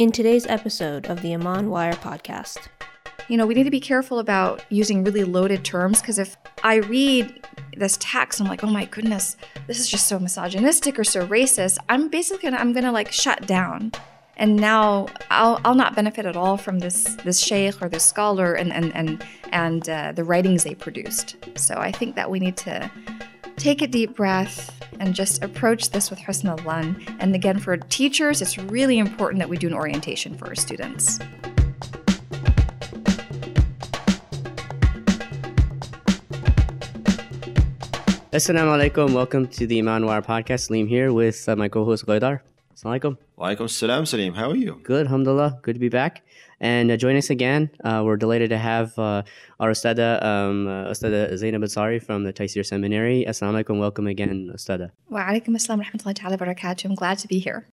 In today's episode of the Amman Wire podcast, you know, we need to be careful about using really loaded terms because if I read this text, I'm like, oh my goodness, this is just so misogynistic or so racist. I'm basically gonna, I'm gonna like shut down, and now I'll, I'll not benefit at all from this this sheikh or this scholar and and and and uh, the writings they produced. So I think that we need to take a deep breath and just approach this with husn al And again, for teachers, it's really important that we do an orientation for our students. Assalamu alaikum. Welcome to the Amman Wire podcast. Salim here with uh, my co-host Ghaidar. Assalamu alaikum. Walaikum salam, Salim. How are you? Good, alhamdulillah. Good to be back. And uh, join us again. Uh, we're delighted to have uh, our Ustada, um, uh, Ustada Zainab Ansari from the Taysir Seminary. Assalamu alaikum. Welcome again, Ustada. Wa alaikum assalam rahmatullahi ta'ala barakatuh. I'm glad to be here.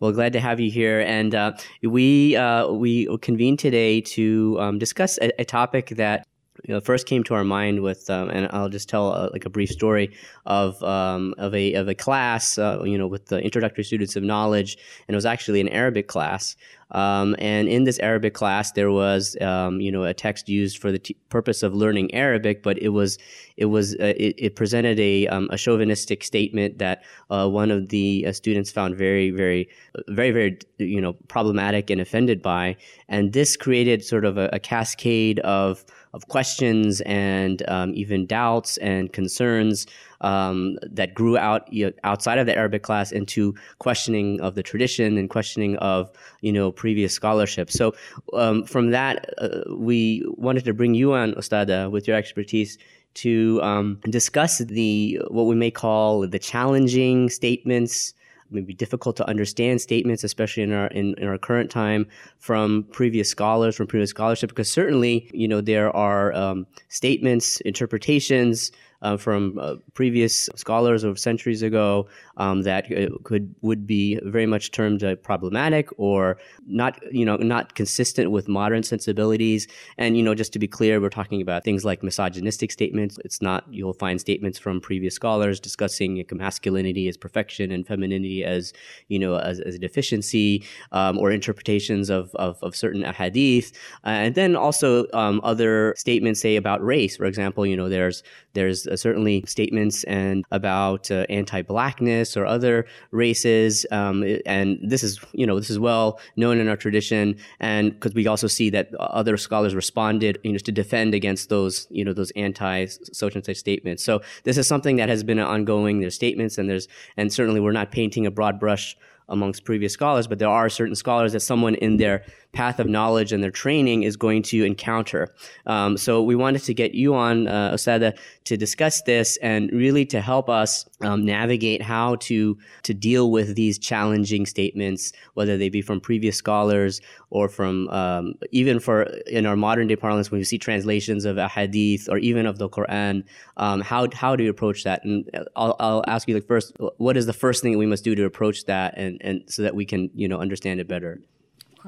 Well, glad to have you here, and uh, we uh, we convened today to um, discuss a, a, topic that you know, first came to our mind with, um, and I'll just tell uh, like a brief story of um, of a of a class, uh, you know, with the introductory students of knowledge, and it was actually an Arabic class. Um, and in this Arabic class, there was, um, you know, a text used for the t- purpose of learning Arabic, but it was, it was, uh, it, it, presented a, um, a chauvinistic statement that uh, one of the uh, students found very, very, very, very, you know, problematic and offended by, and this created sort of a, a cascade of of questions and um, even doubts and concerns um, that grew out you know, outside of the Arabic class into questioning of the tradition and questioning of you know previous scholarship. So um, from that, uh, we wanted to bring you on, Ustada, with your expertise to um, discuss the what we may call the challenging statements maybe difficult to understand statements, especially in our in, in our current time, from previous scholars, from previous scholarship, because certainly you know there are um, statements, interpretations uh, from uh, previous scholars of centuries ago um, that uh, could would be very much termed uh, problematic or not you know not consistent with modern sensibilities. And you know just to be clear, we're talking about things like misogynistic statements. It's not you'll find statements from previous scholars discussing masculinity as perfection and femininity as you know as, as a deficiency um, or interpretations of, of, of certain hadith. And then also um, other statements say about race. For example, you know there's there's uh, certainly statements and about uh, anti-blackness or other races, um, and this is you know this is well known in our tradition, and because we also see that other scholars responded you know to defend against those you know those anti-social statements. So this is something that has been ongoing. There's statements and there's and certainly we're not painting a broad brush amongst previous scholars, but there are certain scholars that someone in their path of knowledge and their training is going to encounter. Um, so we wanted to get you on, uh, Ustada, to discuss this and really to help us um, navigate how to to deal with these challenging statements, whether they be from previous scholars or from um, even for in our modern day parlance when we see translations of a hadith or even of the Quran. Um, how how do you approach that? And I'll, I'll ask you like first, what is the first thing we must do to approach that, and, and so that we can you know understand it better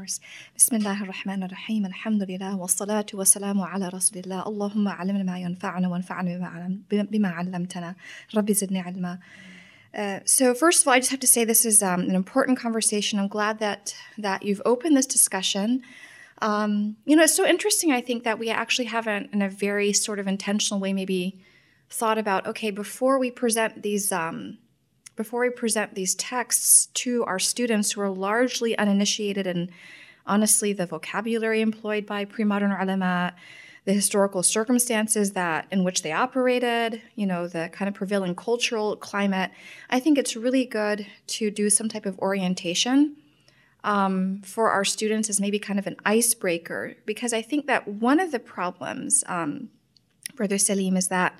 course. Bismillah ar-Rahman ar-Rahim. Alhamdulillah wa salatu wa salamu ala Rasulillah. Allahumma alimna ma wa. Rabbi. Uh, so first of all, I just have to say this is um, an important conversation. I'm glad that that you've opened this discussion. Um, you know, it's so interesting. I think that we actually haven't, in a very sort of intentional way, maybe thought about okay before we present these um, before we present these texts to our students who are largely uninitiated in, honestly, the vocabulary employed by pre-modern ulama, the historical circumstances that in which they operated, you know, the kind of prevailing cultural climate, I think it's really good to do some type of orientation um, for our students as maybe kind of an icebreaker, because I think that one of the problems, um, Brother Salim, is that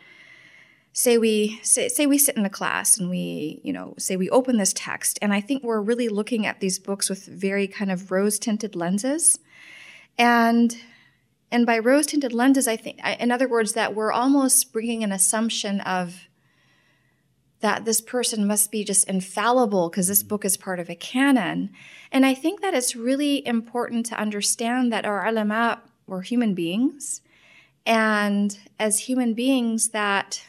say we say, say we sit in a class and we you know say we open this text and i think we're really looking at these books with very kind of rose tinted lenses. And and by rose tinted lenses i think in other words that we're almost bringing an assumption of that this person must be just infallible because this book is part of a canon. And i think that it's really important to understand that our ulama were human beings and as human beings that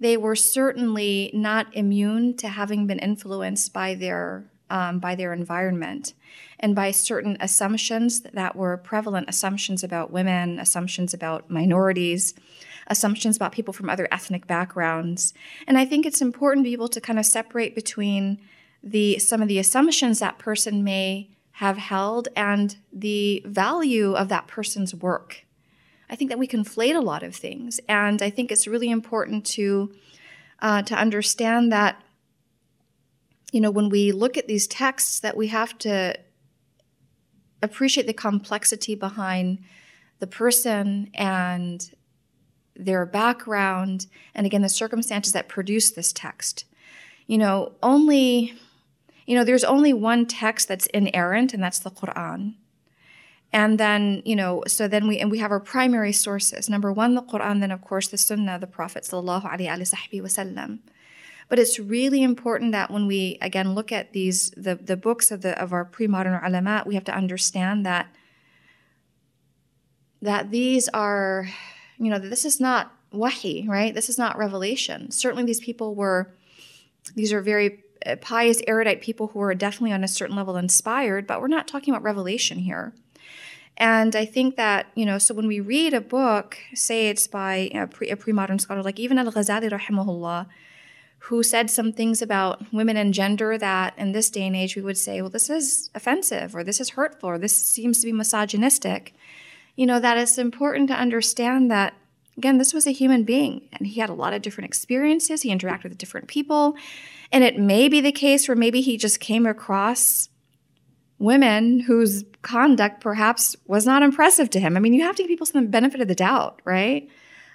they were certainly not immune to having been influenced by their um, by their environment and by certain assumptions that were prevalent assumptions about women, assumptions about minorities, assumptions about people from other ethnic backgrounds. And I think it's important to be able to kind of separate between the some of the assumptions that person may have held and the value of that person's work. I think that we conflate a lot of things, and I think it's really important to uh, to understand that you know when we look at these texts that we have to appreciate the complexity behind the person and their background and again the circumstances that produce this text. You know only you know there's only one text that's inerrant and that's the quran and then you know so then we and we have our primary sources number one the quran then of course the sunnah the prophet sallallahu alaihi wasallam but it's really important that when we again look at these the, the books of the of our pre-modern ulama, we have to understand that that these are, you know, this is not wahi, right? This is not revelation. Certainly these people were these are very uh, pious erudite people who are definitely on a certain level inspired, but we're not talking about revelation here. And I think that, you know, so when we read a book, say it's by a, pre, a pre-modern scholar like even Al-Ghazali rahimahullah, who said some things about women and gender that in this day and age we would say, well, this is offensive or this is hurtful or this seems to be misogynistic. You know, that it's important to understand that, again, this was a human being and he had a lot of different experiences. He interacted with different people. And it may be the case where maybe he just came across women whose conduct perhaps was not impressive to him. I mean, you have to give people some benefit of the doubt, right?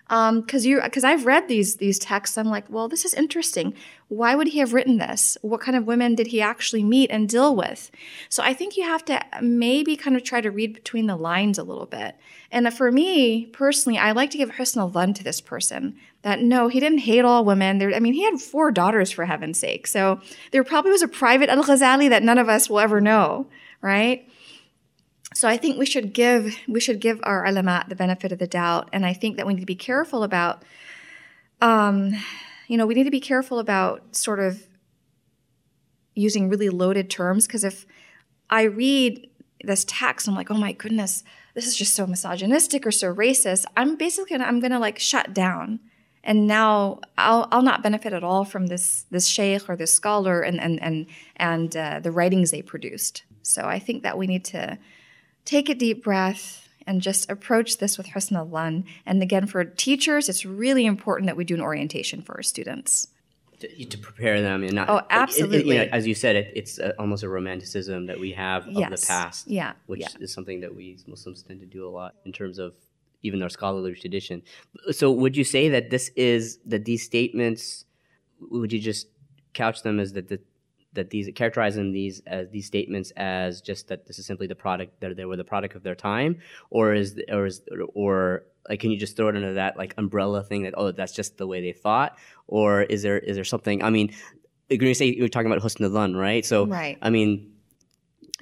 Because um, you because I've read these these texts. I'm like, well, this is interesting. Why would he have written this? What kind of women did he actually meet and deal with? So I think you have to maybe kind of try to read between the lines a little bit. And for me personally, I like to give husn al to this person. That no, he didn't hate all women. There, I mean, he had four daughters for heaven's sake. So there probably was a private Al Ghazali that none of us will ever know, right? So I think we should give we should give our ulama the benefit of the doubt, and I think that we need to be careful about, um, you know, we need to be careful about sort of using really loaded terms because if I read this text, I'm like, oh my goodness, this is just so misogynistic or so racist. I'm basically gonna, I'm gonna like shut down, and now I'll I'll not benefit at all from this this sheikh or this scholar and and and and uh, the writings they produced. So I think that we need to take a deep breath and just approach this with husn al And again, for teachers, it's really important that we do an orientation for our students. To, to prepare them and not. Oh, absolutely. It, it, you know, as you said, it, it's a, almost a romanticism that we have of yes. the past. Yeah. Which yeah. is something that we Muslims tend to do a lot in terms of even our scholarly tradition. So, would you say that this is that these statements? Would you just couch them as that the that these characterizing these as these statements as just that this is simply the product that they were the product of their time, or is or is or like can you just throw it under that like umbrella thing that oh that's just the way they thought, or is there is there something? I mean, you're to say you're talking about husn al right? So right. I mean,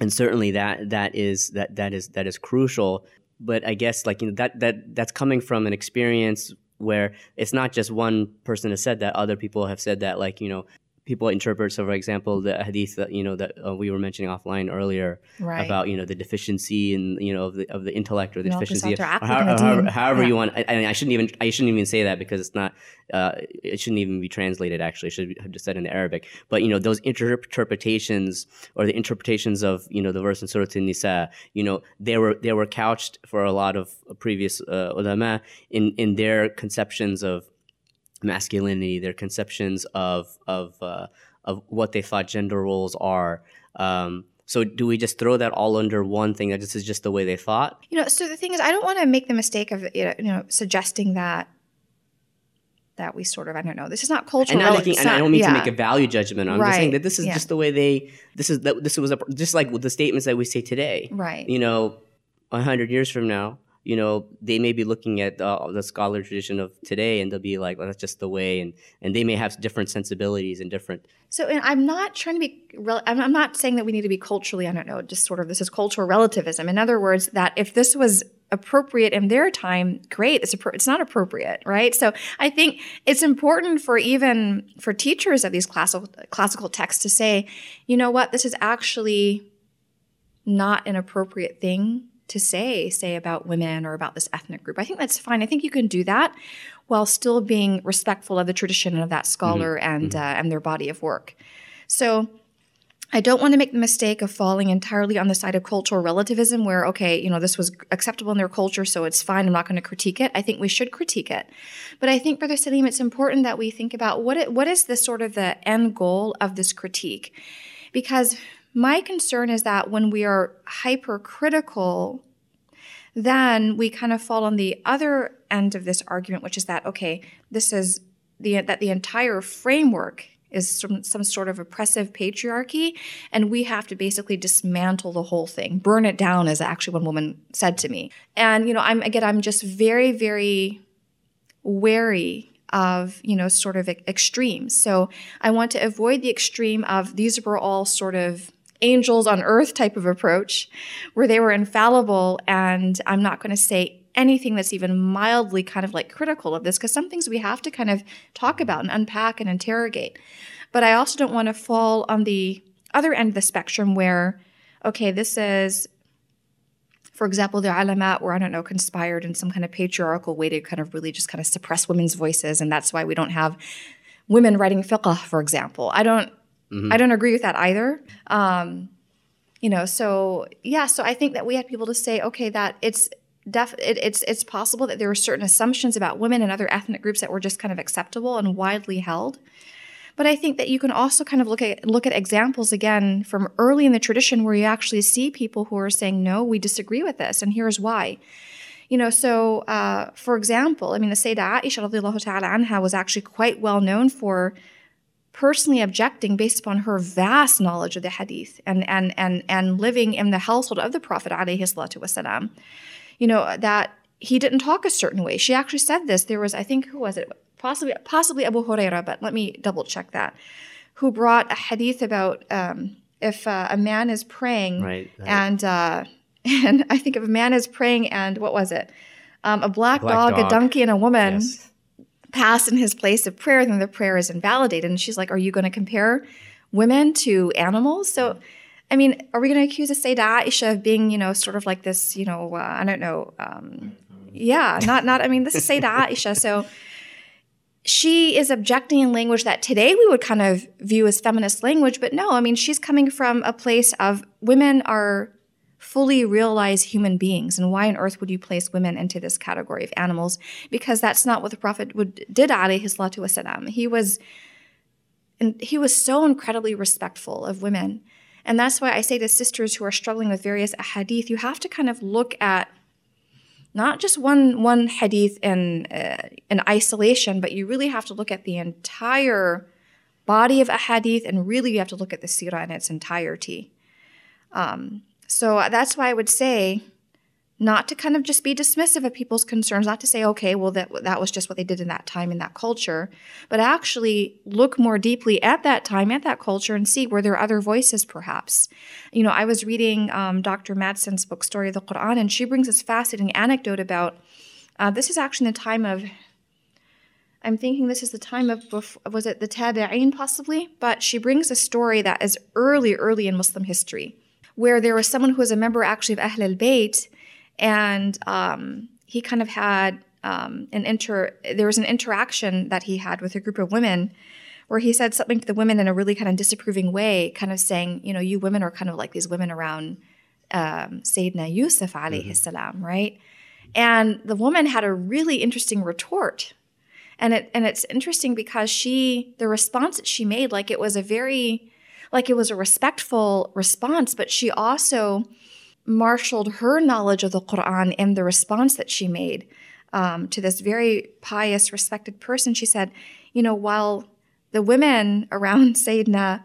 and certainly that that is that that is that is crucial. But I guess like you know that that that's coming from an experience where it's not just one person has said that other people have said that like you know people interpret. So, for example, the hadith that you know that uh, we were mentioning offline earlier right. about you know the deficiency and you know of the of the intellect or the no, deficiency, of, however, however, however yeah. you want. I, I, mean, I shouldn't even I shouldn't even say that because it's not. Uh, it shouldn't even be translated. Actually, it should have just said in the Arabic. But you know those interpretations or the interpretations of you know the verse in Surah An-Nisa. You know they were they were couched for a lot of previous uh, ulama in in their conceptions of masculinity, their conceptions of of uh, of what they thought gender roles are. Um, so do we just throw that all under one thing that this is just the way they thought? You know, so the thing is, I don't want to make the mistake of you know you know suggesting that that we sort of I don't know. This is not cultural. And, making, and I don't mean yeah. to make a value judgment. I'm right. just saying that this is yeah. just the way they. This is that. This was a, just like with the statements that we say today. Right. You know, a hundred years from now, you know, they may be looking at uh, the scholar tradition of today and they'll be like, well, that's just the way. And, and they may have different sensibilities and different. So, and I'm not trying to be, I'm not saying that we need to be culturally, I don't know, just sort of this is cultural relativism. In other words, that if this was appropriate in their time, great. It's appro- it's not appropriate, right? So I think it's important for even for teachers of these classical classical texts to say, you know what, this is actually not an appropriate thing to say, say about women or about this ethnic group. I think that's fine. I think you can do that while still being respectful of the tradition of that scholar mm-hmm. and mm-hmm. Uh, and their body of work. So I don't want to make the mistake of falling entirely on the side of cultural relativism where, okay, you know, this was acceptable in their culture, so it's fine. I'm not going to critique it. I think we should critique it. But I think, Brother Salim, it's important that we think about what, it, what is the sort of the end goal of this critique? Because my concern is that when we are hypercritical, then we kind of fall on the other end of this argument, which is that, okay, this is the, that the entire framework is some, some sort of oppressive patriarchy, and we have to basically dismantle the whole thing, burn it down, as actually one woman said to me. And you know, I'm again, I'm just very, very wary of you know sort of extremes. So I want to avoid the extreme of these were all sort of angels on earth type of approach, where they were infallible, and I'm not going to say anything that's even mildly kind of like critical of this because some things we have to kind of talk about and unpack and interrogate. But I also don't want to fall on the other end of the spectrum where, okay, this is, for example, the alamat where I don't know, conspired in some kind of patriarchal way to kind of really just kind of suppress women's voices. And that's why we don't have women writing fiqh, for example. I don't, mm-hmm. I don't agree with that either. Um, you know, so yeah, so I think that we had people to say, okay, that it's def- it, it's it's possible that there were certain assumptions about women and other ethnic groups that were just kind of acceptable and widely held. But I think that you can also kind of look at look at examples again from early in the tradition where you actually see people who are saying, "No, we disagree with this, and here's why." You know, so uh, for example, I mean, the Sayyidah Aisha ta'ala anha was actually quite well known for personally objecting based upon her vast knowledge of the hadith and and and and living in the household of the Prophet wasalam you know, that he didn't talk a certain way. She actually said this. There was, I think, who was it? Possibly, possibly Abu Huraira, but let me double check that. Who brought a hadith about um, if uh, a man is praying right, right. and uh, and I think if a man is praying and what was it? Um, a black, black dog, dog, a donkey, and a woman yes. Pass in his place of prayer, then the prayer is invalidated. And she's like, "Are you going to compare women to animals?" So. I mean, are we going to accuse a Sayyidah Aisha of being, you know, sort of like this, you know, uh, I don't know. Um, yeah, not, not, I mean, this is Sayyidah Aisha. So she is objecting in language that today we would kind of view as feminist language, but no, I mean, she's coming from a place of women are fully realized human beings. And why on earth would you place women into this category of animals? Because that's not what the Prophet would, did, alayhi salatu wasalam. He was, and he was so incredibly respectful of women. And that's why I say to sisters who are struggling with various hadith, you have to kind of look at not just one one hadith in uh, in isolation, but you really have to look at the entire body of a hadith, and really you have to look at the sirah in its entirety. Um, so that's why I would say not to kind of just be dismissive of people's concerns, not to say, okay, well, that, that was just what they did in that time, in that culture, but actually look more deeply at that time, at that culture, and see were there other voices perhaps. You know, I was reading um, Dr. Mattson's book, Story of the Quran, and she brings this fascinating anecdote about uh, this is actually the time of. I'm thinking this is the time of, was it the Tabi'een possibly? But she brings a story that is early, early in Muslim history, where there was someone who was a member actually of Ahl al-Bayt, and um, he kind of had um, an inter. There was an interaction that he had with a group of women, where he said something to the women in a really kind of disapproving way, kind of saying, you know, you women are kind of like these women around um, Sayyidina Yusuf alayhi mm-hmm. salam, right? And the woman had a really interesting retort. And it and it's interesting because she the response that she made, like it was a very like it was a respectful response, but she also marshaled her knowledge of the Quran in the response that she made um, to this very pious, respected person. She said, You know, while the women around Sayyidina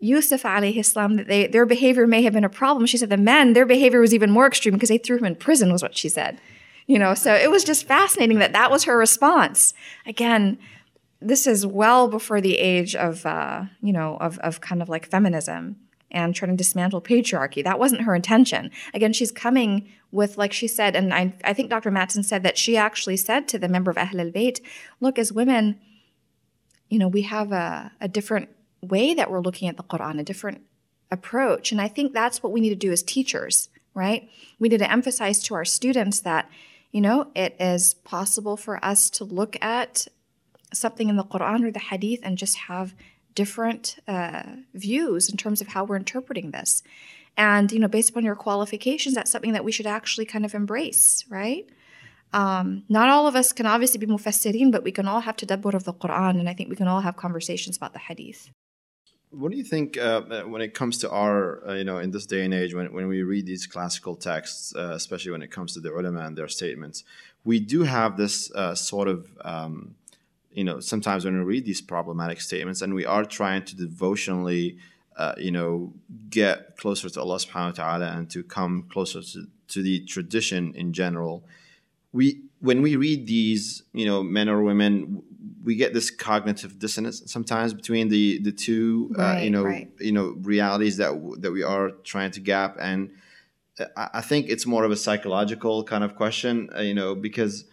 Yusuf alayhi they, their behavior may have been a problem, she said the men, their behavior was even more extreme because they threw him in prison, was what she said. You know, so it was just fascinating that that was her response. Again, this is well before the age of, uh, you know, of, of kind of like feminism and trying to dismantle patriarchy. That wasn't her intention. Again, she's coming with, like she said, and I, I think Dr. Mattson said that she actually said to the member of Ahl al Bayt, look, as women, you know, we have a, a different way that we're looking at the Quran, a different approach. And I think that's what we need to do as teachers, right? We need to emphasize to our students that, you know, it is possible for us to look at something in the Quran or the Hadith and just have different uh, views in terms of how we're interpreting this. And, you know, based upon your qualifications, that's something that we should actually kind of embrace, right? Um, not all of us can obviously be mufassirin, but we can all have tadabbur of the Quran, and I think we can all have conversations about the hadith. What do you think uh, when it comes to our, uh, you know, in this day and age, when, when we read these classical texts, uh, especially when it comes to the ulama and their statements, we do have this uh, sort of um, you know, sometimes when we read these problematic statements and we are trying to devotionally, uh, you know, get closer to Allah subhanahu wa ta'ala and to come closer to, to the tradition in general, we when we read these, you know, men or women, we get this cognitive dissonance sometimes between the the two, right, uh, you know, right. you know, realities that that we are trying to gap, and uh, I think it's more of a psychological kind of question, uh, you know, because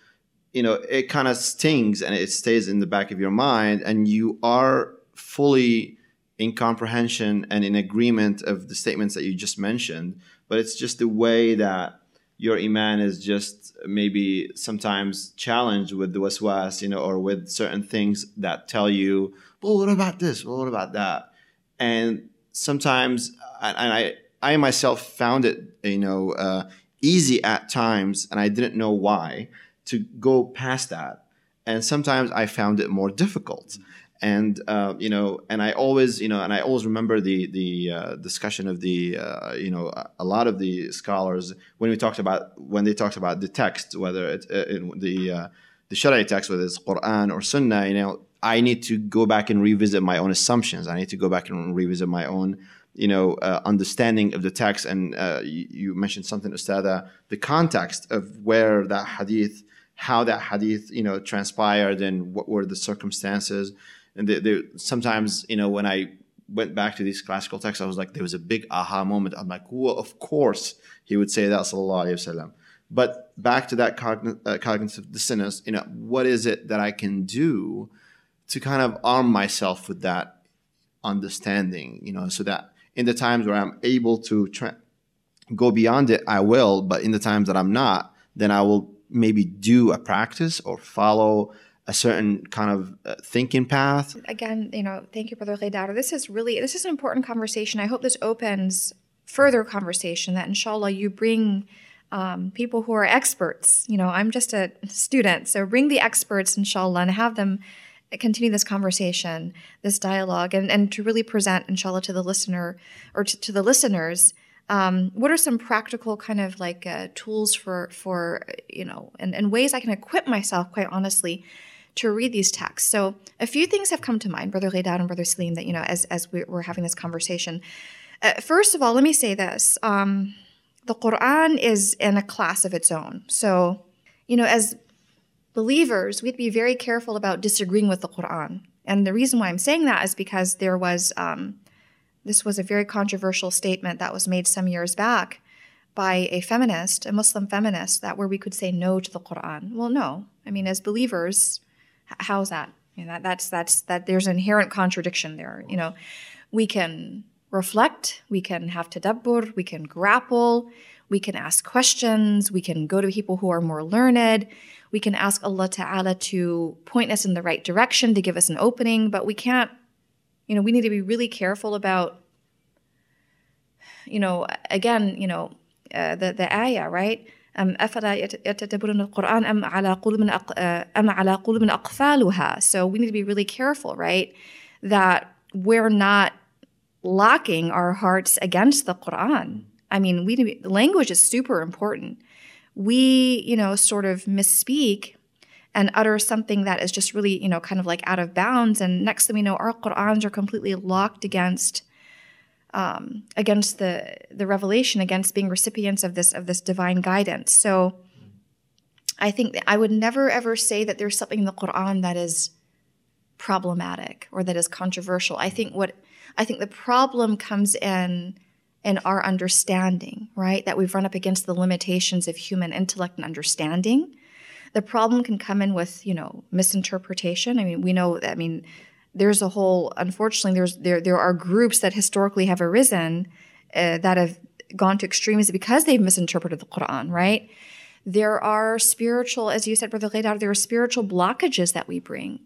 you know it kind of stings and it stays in the back of your mind and you are fully in comprehension and in agreement of the statements that you just mentioned but it's just the way that your iman is just maybe sometimes challenged with the waswas you know or with certain things that tell you well what about this? Well what about that? And sometimes and i i myself found it you know uh, easy at times and i didn't know why to go past that. And sometimes I found it more difficult. And uh, you know, and I always, you know, and I always remember the the uh, discussion of the, uh, you know, a lot of the scholars when we talked about when they talked about the text, whether it's uh, the uh, the Shariah text, whether it's Quran or Sunnah, you know, I need to go back and revisit my own assumptions. I need to go back and revisit my own you know uh, understanding of the text and uh, you, you, mentioned something ustada the context of where that hadith how that hadith you know transpired and what were the circumstances. And they, they, sometimes you know when i went back to these classical texts i was like there was a big aha moment. I'm like well of course he would say that sallallahu alaihi wasallam but back to that cogn- uh, cognitive dissonance you know what is it that i can do to kind of arm myself with that understanding you know so that in the times where i'm able to tra- go beyond it i will but in the times that i'm not then i will maybe do a practice or follow a certain kind of uh, thinking path? Again you know thank you brother Ghaidar. this is really this is an important conversation. I hope this opens further conversation that inshallah you bring um, people who are experts. You know i'm just a student so bring the experts inshallah and have them continue this conversation this dialogue and, and to really present inshallah to the listener or to, to the listeners um, what are some practical kind of like uh, tools for for you know and, and ways I can equip myself quite honestly to read these texts? So a few things have come to mind, Brother Ghaidar and Brother Salim, that you know as as we're having this conversation. Uh, first of all, let me say this: um, the Quran is in a class of its own. So you know, as believers, we'd be very careful about disagreeing with the Quran. And the reason why I'm saying that is because there was um, this was a very controversial statement that was made some years back by a feminist, a Muslim feminist, that where we could say no to the Quran. Well, no. I mean, as believers, how's that? You know, that that's that's that there's an inherent contradiction there. You know, we can reflect, we can have tadabbur, we can grapple, we can ask questions, we can go to people who are more learned, we can ask Allah Ta'ala to point us in the right direction, to give us an opening, but we can't you know, we need to be really careful about, you know, again, you know, uh, the, the ayah, right? Uh, so we need to be really careful, right? That we're not locking our hearts against the Quran. I mean, we language is super important. We, you know, sort of misspeak and utter something that is just really, you know, kind of like out of bounds. And next thing we know, our Qur'ans are completely locked against um, against the the revelation, against being recipients of this of this divine guidance. So I think I would never ever say that there's something in the Quran that is problematic or that is controversial. I think what I think the problem comes in in our understanding, right? That we've run up against the limitations of human intellect and understanding. The problem can come in with, you know, misinterpretation. I mean, we know I mean, there's a whole unfortunately there's there there are groups that historically have arisen uh, that have gone to extremes because they've misinterpreted the Quran, right? There are spiritual, as you said, Brother Ghaidar, there are spiritual blockages that we bring.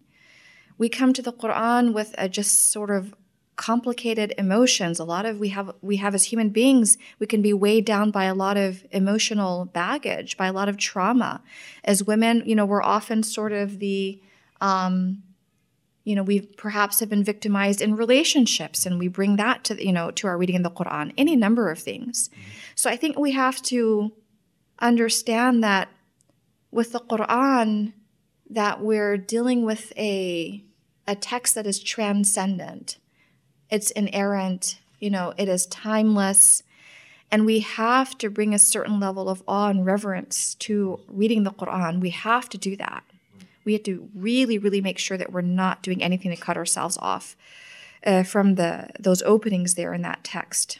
We come to the Quran with a just sort of complicated emotions. A lot of we have we have as human beings we can be weighed down by a lot of emotional baggage by a lot of trauma. As women you know we're often sort of the um, you know we perhaps have been victimized in relationships and we bring that to you know to our reading in the quran any number of things. Mm-hmm. so i think we have to understand that with the quran that we're dealing with a a text that is transcendent it's inerrant you know it is timeless. And we have to bring a certain level of awe and reverence to reading the quran. We have to do that. We have to really, really make sure that we're not doing anything to cut ourselves off uh, from the those openings there in that text.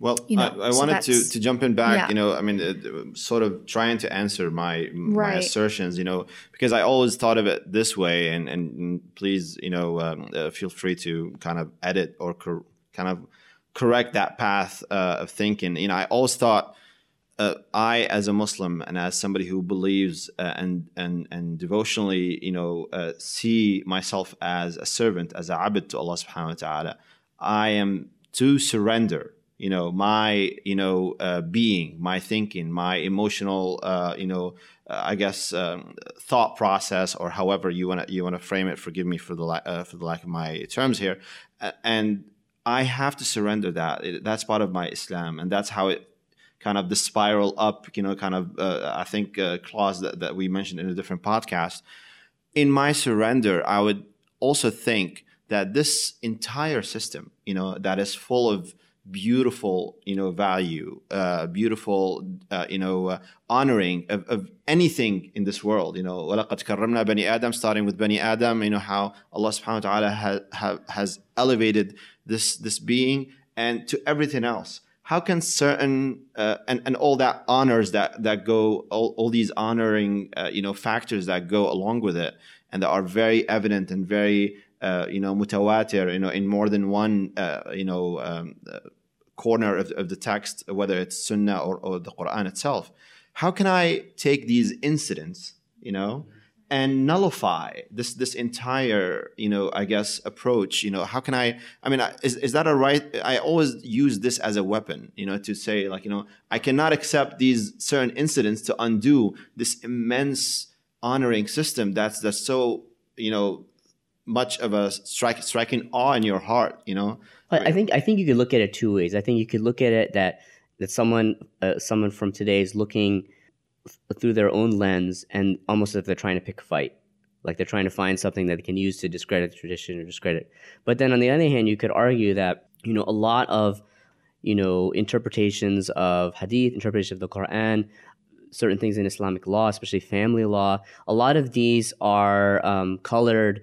Well, you know, I, I so wanted to, to jump in back, yeah. you know, I mean, uh, sort of trying to answer my my right. assertions, you know, because I always thought of it this way, and, and please, you know, um, uh, feel free to kind of edit or cor- kind of correct that path uh, of thinking. You know, I always thought uh, I, as a Muslim and as somebody who believes uh, and and and devotionally, you know, uh, see myself as a servant, as a abid to Allah Subhanahu wa Taala, I am to surrender, you know, my you know uh, being, my thinking, my emotional, uh, you know, uh, I guess um, thought process, or however you want to you want to frame it. Forgive me for the la- for the lack of my terms here, and I have to surrender that. That's part of my Islam, and that's how it kind of the spiral up, you know, kind of, uh, I think, uh, clause that, that we mentioned in a different podcast. In my surrender, I would also think that this entire system, you know, that is full of beautiful, you know, value, uh, beautiful, uh, you know, uh, honoring of, of, anything in this world, you know, وَلَقَدْ كَرَّمْنَا بَنِي Adam, starting with Bani Adam, you know, how Allah subhanahu wa ta'ala has, ha, has elevated this, this being and to everything else how can certain uh, and and all that honors that that go all, all these honoring uh, you know factors that go along with it and that are very evident and very uh, you know mutawatir you know in more than one uh, you know um, uh, corner of, of the text whether it's sunnah or, or the quran itself how can i take these incidents you know and nullify this this entire you know i guess approach? You know how can i i mean is, is that a right i always use this as a weapon you know to say like you know i cannot accept these certain incidents to undo this immense honoring system that's that's so you know much of a strike, striking awe in your heart you know i think i think you could look at it two ways i think you could look at it that that someone uh, someone from today is looking through their own lens and almost as if they're trying to pick a fight. Like they're trying to find something that they can use to discredit the tradition or discredit. But then on the other hand, you could argue that, you know, a lot of, you know, interpretations of hadith, interpretation of the Quran, certain things in Islamic law, especially family law, a lot of these are um, colored,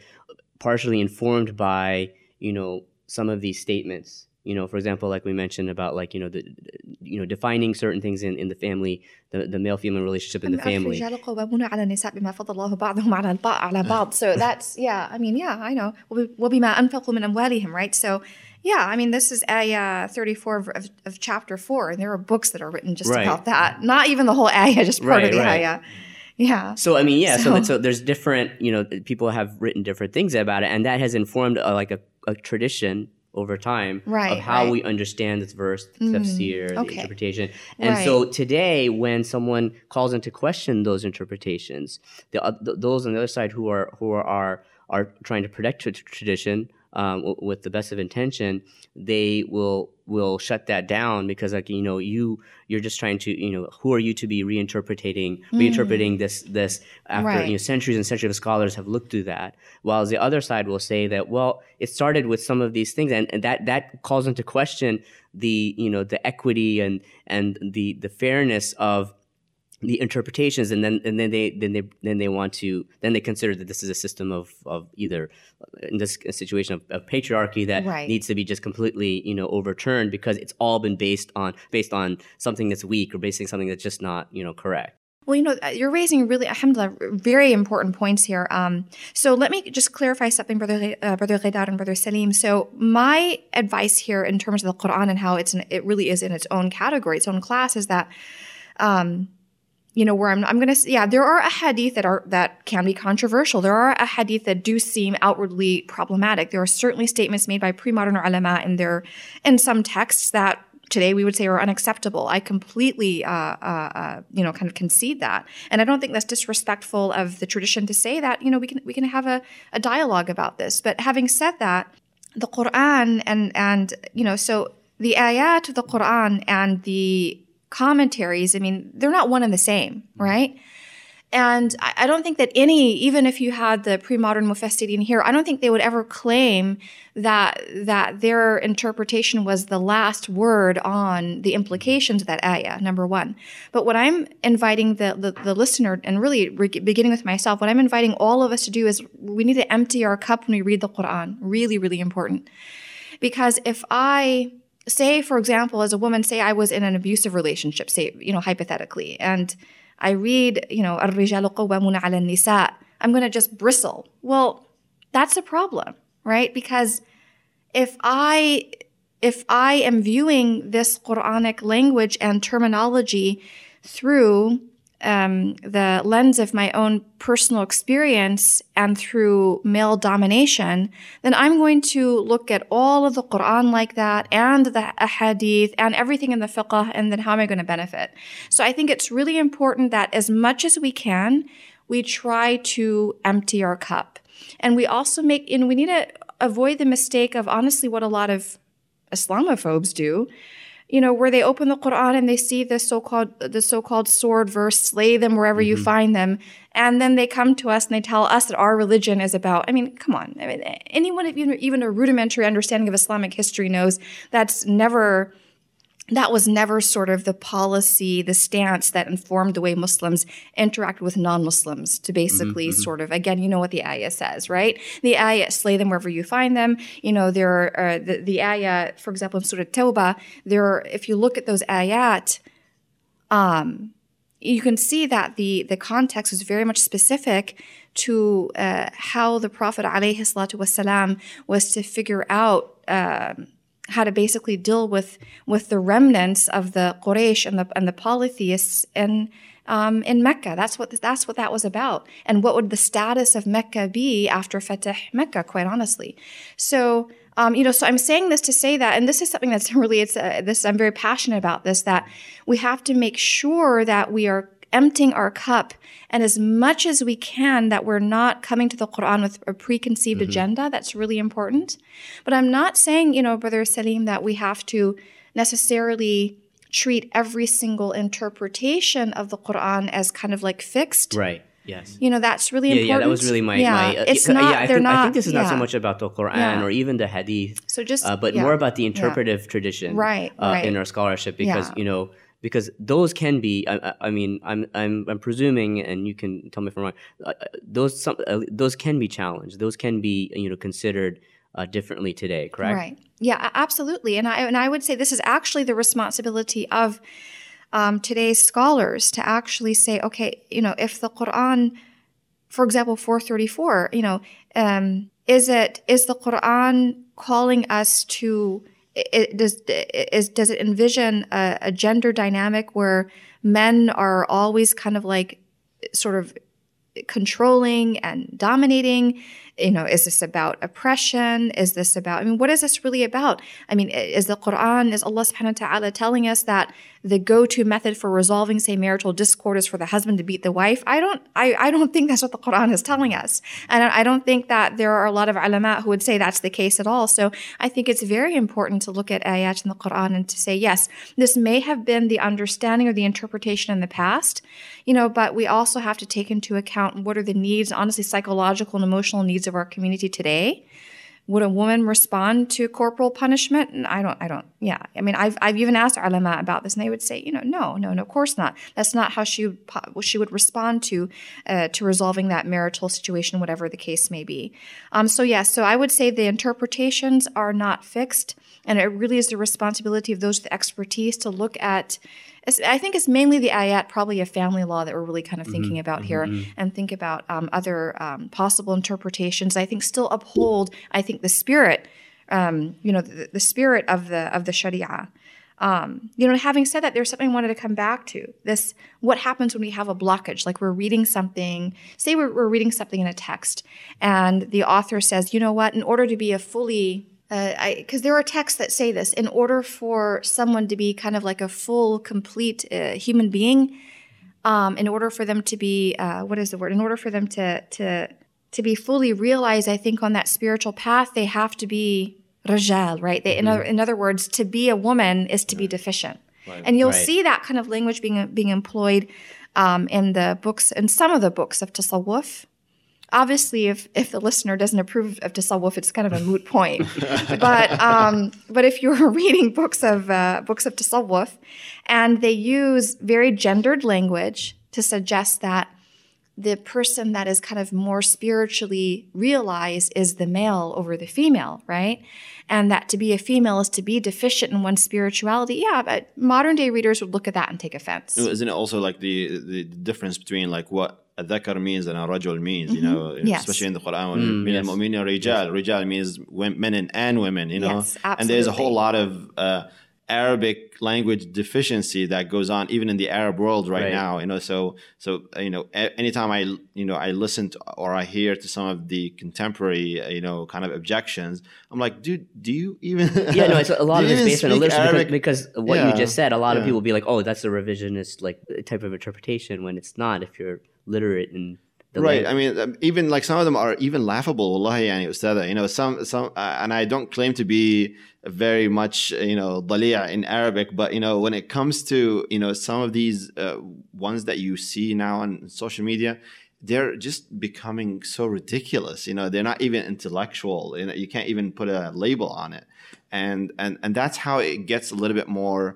partially informed by, you know, some of these statements. You know for example like we mentioned about like you know the you know defining certain things in, in the family the, the male female relationship in the family. so that's yeah I mean yeah I know. We'll be we'll be more unfulfilled in them, right? So yeah I mean this is ayah 34 of, of, chapter 4 and there are books that are written just right. about that. Not even the whole ayah just part right, of the right. ayah yeah so i mean yeah so, so, so there's different you know people have written different things about it and that has informed a, like a, a tradition over time right, of how right. we understand this verse, the mm, tafsir, okay. the interpretation. And right. so today, when someone calls into question those interpretations, the, uh, those on the other side who are who are are, are trying to protect tradition um, with the best of intention, they will will shut that down because like you know you you're just trying to you know who are you to be reinterpreting mm. reinterpreting this this after right. you know centuries and centuries of scholars have looked through that while the other side will say that well it started with some of these things and, and that that calls into question the you know the equity and and the the fairness of the interpretations and then and then they then they then they want to then they consider that this is a system of of either in this situation of, of patriarchy that Right. needs to be just completely you know overturned because it's all been based on based on something that's weak or basing something that's just not you know correct Well, you know, uh, you're raising really, alhamdulillah, very important points here. Um, so let me just clarify something, Brother, uh, Brother Ghaidar and Brother Salim. So my advice here in terms of the Quran and how it's, an, it really is in its own category, its own class is that, um, you know, where I'm, I'm going to, yeah, there are a hadith that are, that can be controversial. There are a hadith that do seem outwardly problematic. There are certainly statements made by pre-modern ulama in their, in some texts that today we would say are unacceptable. I completely, uh, uh, uh, you know, kind of concede that, and I don't think that's disrespectful of the tradition to say that. You know, we can we can have a, a dialogue about this. But having said that, the Quran and and you know, so the ayat of the Quran and the commentaries. I mean, they're not one and the same, mm-hmm. right? And I, I don't think that any, even if you had the pre-modern mufassirin here, I don't think they would ever claim that that their interpretation was the last word on the mm-hmm. implications of that ayah. Number one, but what I'm inviting the the, the listener, and really re- beginning with myself, what I'm inviting all of us to do is we need to empty our cup when we read the Quran. Really, really important, because if I say, for example, as a woman, say I was in an abusive relationship, say you know hypothetically, and I read, you know, الرجال قوامون على النساء, I'm going to just bristle. Well, that's a problem, right? Because if I if I am viewing this Quranic language and terminology through um, the lens of my own personal experience and through male domination, then I'm going to look at all of the Quran like that and the hadith and everything in the fiqh, and then how am I going to benefit? So I think it's really important that as much as we can, we try to empty our cup. And we also make, and we need to avoid the mistake of honestly what a lot of Islamophobes do, you know, where they open the Quran and they see the so-called the so-called sword verse, slay them wherever you mm-hmm. find them, and then they come to us and they tell us that our religion is about. I mean, come on, I mean, anyone even even a rudimentary understanding of Islamic history knows that's never that was never sort of the policy, the stance that informed the way Muslims interact with non-Muslims to basically sort of, again, you know what the ayah says, right? The ayah, slay them wherever you find them. You know, there are, uh, the, the ayah, for example, in Surah Tawbah, there are, if you look at those ayat, um, you can see that the, the context is very much specific to uh, how the Prophet alayhi salatu wasalam was to figure out um, how to basically deal with with the remnants of the Quraysh and the and the polytheists in um, in Mecca. That's what that's what that was about. And what would the status of Mecca be after Fatah Mecca? Quite honestly, so. Um, you know, so I'm saying this to say that, and this is something that's really, it's uh, this. I'm very passionate about this. That we have to make sure that we are emptying our cup, and as much as we can, that we're not coming to the Quran with a preconceived agenda. That's really important. But I'm not saying, you know, Brother Salim, that we have to necessarily treat every single interpretation of the Quran as kind of like fixed. right yes You know, that's really yeah, important. yeah, that was really my. Yeah, my uh, it's not. Yeah, I they're think, not. I think this is not so much about the Quran Yeah. or even the Hadith, So just uh, but yeah, more about the yeah. interpretive tradition, Right, uh, right. in our scholarship, because Yeah. you know, because those can be. I, I- mean, I'm I'm I'm presuming, and you can tell me if I'm wrong. Uh, uh, those some uh, those can be challenged. Those can be you know considered uh, differently today. Correct. Right. Yeah, absolutely. And I and I would say this is actually the responsibility of um, today's scholars to actually say, okay, you know, if the Quran, for example, 434, you know, um, is it is the Quran calling us to it, does is does it envision a, a gender dynamic where men are always kind of like sort of controlling and dominating you know is this about oppression? Is this about i mean what is this really about? I mean is the quran is allah subhanahu wa ta'ala telling us that the go-to method for resolving say marital discord is for the husband to beat the wife? I don't i, I don't think that's what the quran is telling us. And I, don't think that there are a lot of ulama who would say that's the case at all. So i think it's very important to look at ayat in the quran and to say yes this may have been the understanding or the interpretation in the past you know but we also have to take into account what are the needs honestly psychological and emotional needs of our community today would a woman respond to corporal punishment? And I don't, I don't, yeah. I mean, I've, I've even asked ulama about this and they would say, you know, no, no, no, of course not. That's not how she, would, she would respond to, uh, to resolving that marital situation, whatever the case may be. Um, so yeah, so I would say the interpretations are not fixed and it really is the responsibility of those with expertise to look at, I think it's mainly the ayat, probably a family law that we're really kind of mm-hmm, thinking about mm-hmm, here, mm-hmm. and think about um, other um, possible interpretations. I think still uphold, I think the spirit, um, you know, the, the, spirit of the of the Sharia. Um, you know, having said that, there's something I wanted to come back to. This, what happens when we have a blockage? Like we're reading something, say we're, we're reading something in a text, and the author says, you know what, in order to be a fully because uh, there are texts that say this in order for someone to be kind of like a full complete uh, human being um, in order for them to be uh, what is the word in order for them to to to be fully realized i think on that spiritual path they have to be rajal right they, mm-hmm. in, other, in other words to be a woman is to be deficient right. and you'll right. see that kind of language being being employed um, in the books in some of the books of tasawwuf obviously, if, if the listener doesn't approve of tasawwuf, it's kind of a moot point. but um, but if you're reading books of uh, books of tasawwuf, and they use very gendered language to suggest that the person that is kind of more spiritually realized is the male over the female, right? And that to be a female is to be deficient in one's spirituality. Yeah, but modern day readers would look at that and take offense. Isn't it also like the the difference between like what a means and a rajul means, you mm-hmm. know, yes. especially in the Quran. Mm, yes. رجال. rijal. Rijal means men and women, you know. Yes, and there's a whole lot of uh, Arabic language deficiency that goes on even in the Arab world right, right, now. You know, so so you know, anytime I you know I listen to or I hear to some of the contemporary you know kind of objections, I'm like, dude, do you even? yeah, no, it's a lot of this based on a because, because what yeah, you just said. A lot yeah. of people will be like, oh, that's a revisionist like type of interpretation when it's not. If you're literate in right. I mean, um, even like some of them are even laughable. Wallahi, yani ustada. You know, some some, uh, and I don't claim to be very much you know dalia in Arabic, but you know when it comes to you know some of these uh, ones that you see now on social media, they're just becoming so ridiculous. You know, they're not even intellectual. You know, you can't even put a label on it, and and and that's how it gets a little bit more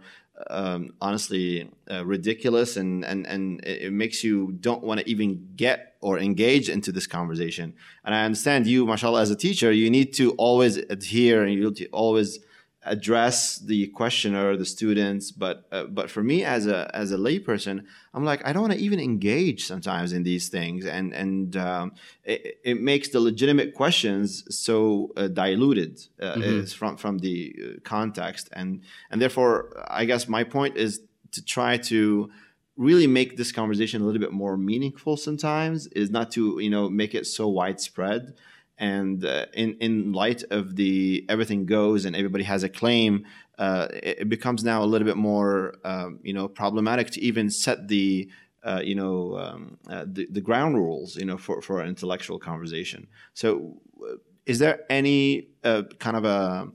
um, honestly uh, ridiculous and, and, and it makes you don't want to even get or engage into this conversation. And I understand you, mashallah, as a teacher, you need to always adhere and you need to always address the questioner, the students. But uh, but for me as a as a layperson, I'm like I don't want to even engage sometimes in these things, and and um, it, it, makes the legitimate questions so uh, diluted uh, mm-hmm. from from the uh, context, and and therefore I guess my point is to try to really make this conversation a little bit more meaningful sometimes is not to you know make it so widespread and uh, in in light of the everything goes and everybody has a claim, uh, it, it, becomes now a little bit more um, you know problematic to even set the uh, you know um, uh, the, the ground rules you know for for an intellectual conversation. So, uh, is there any uh, kind of a,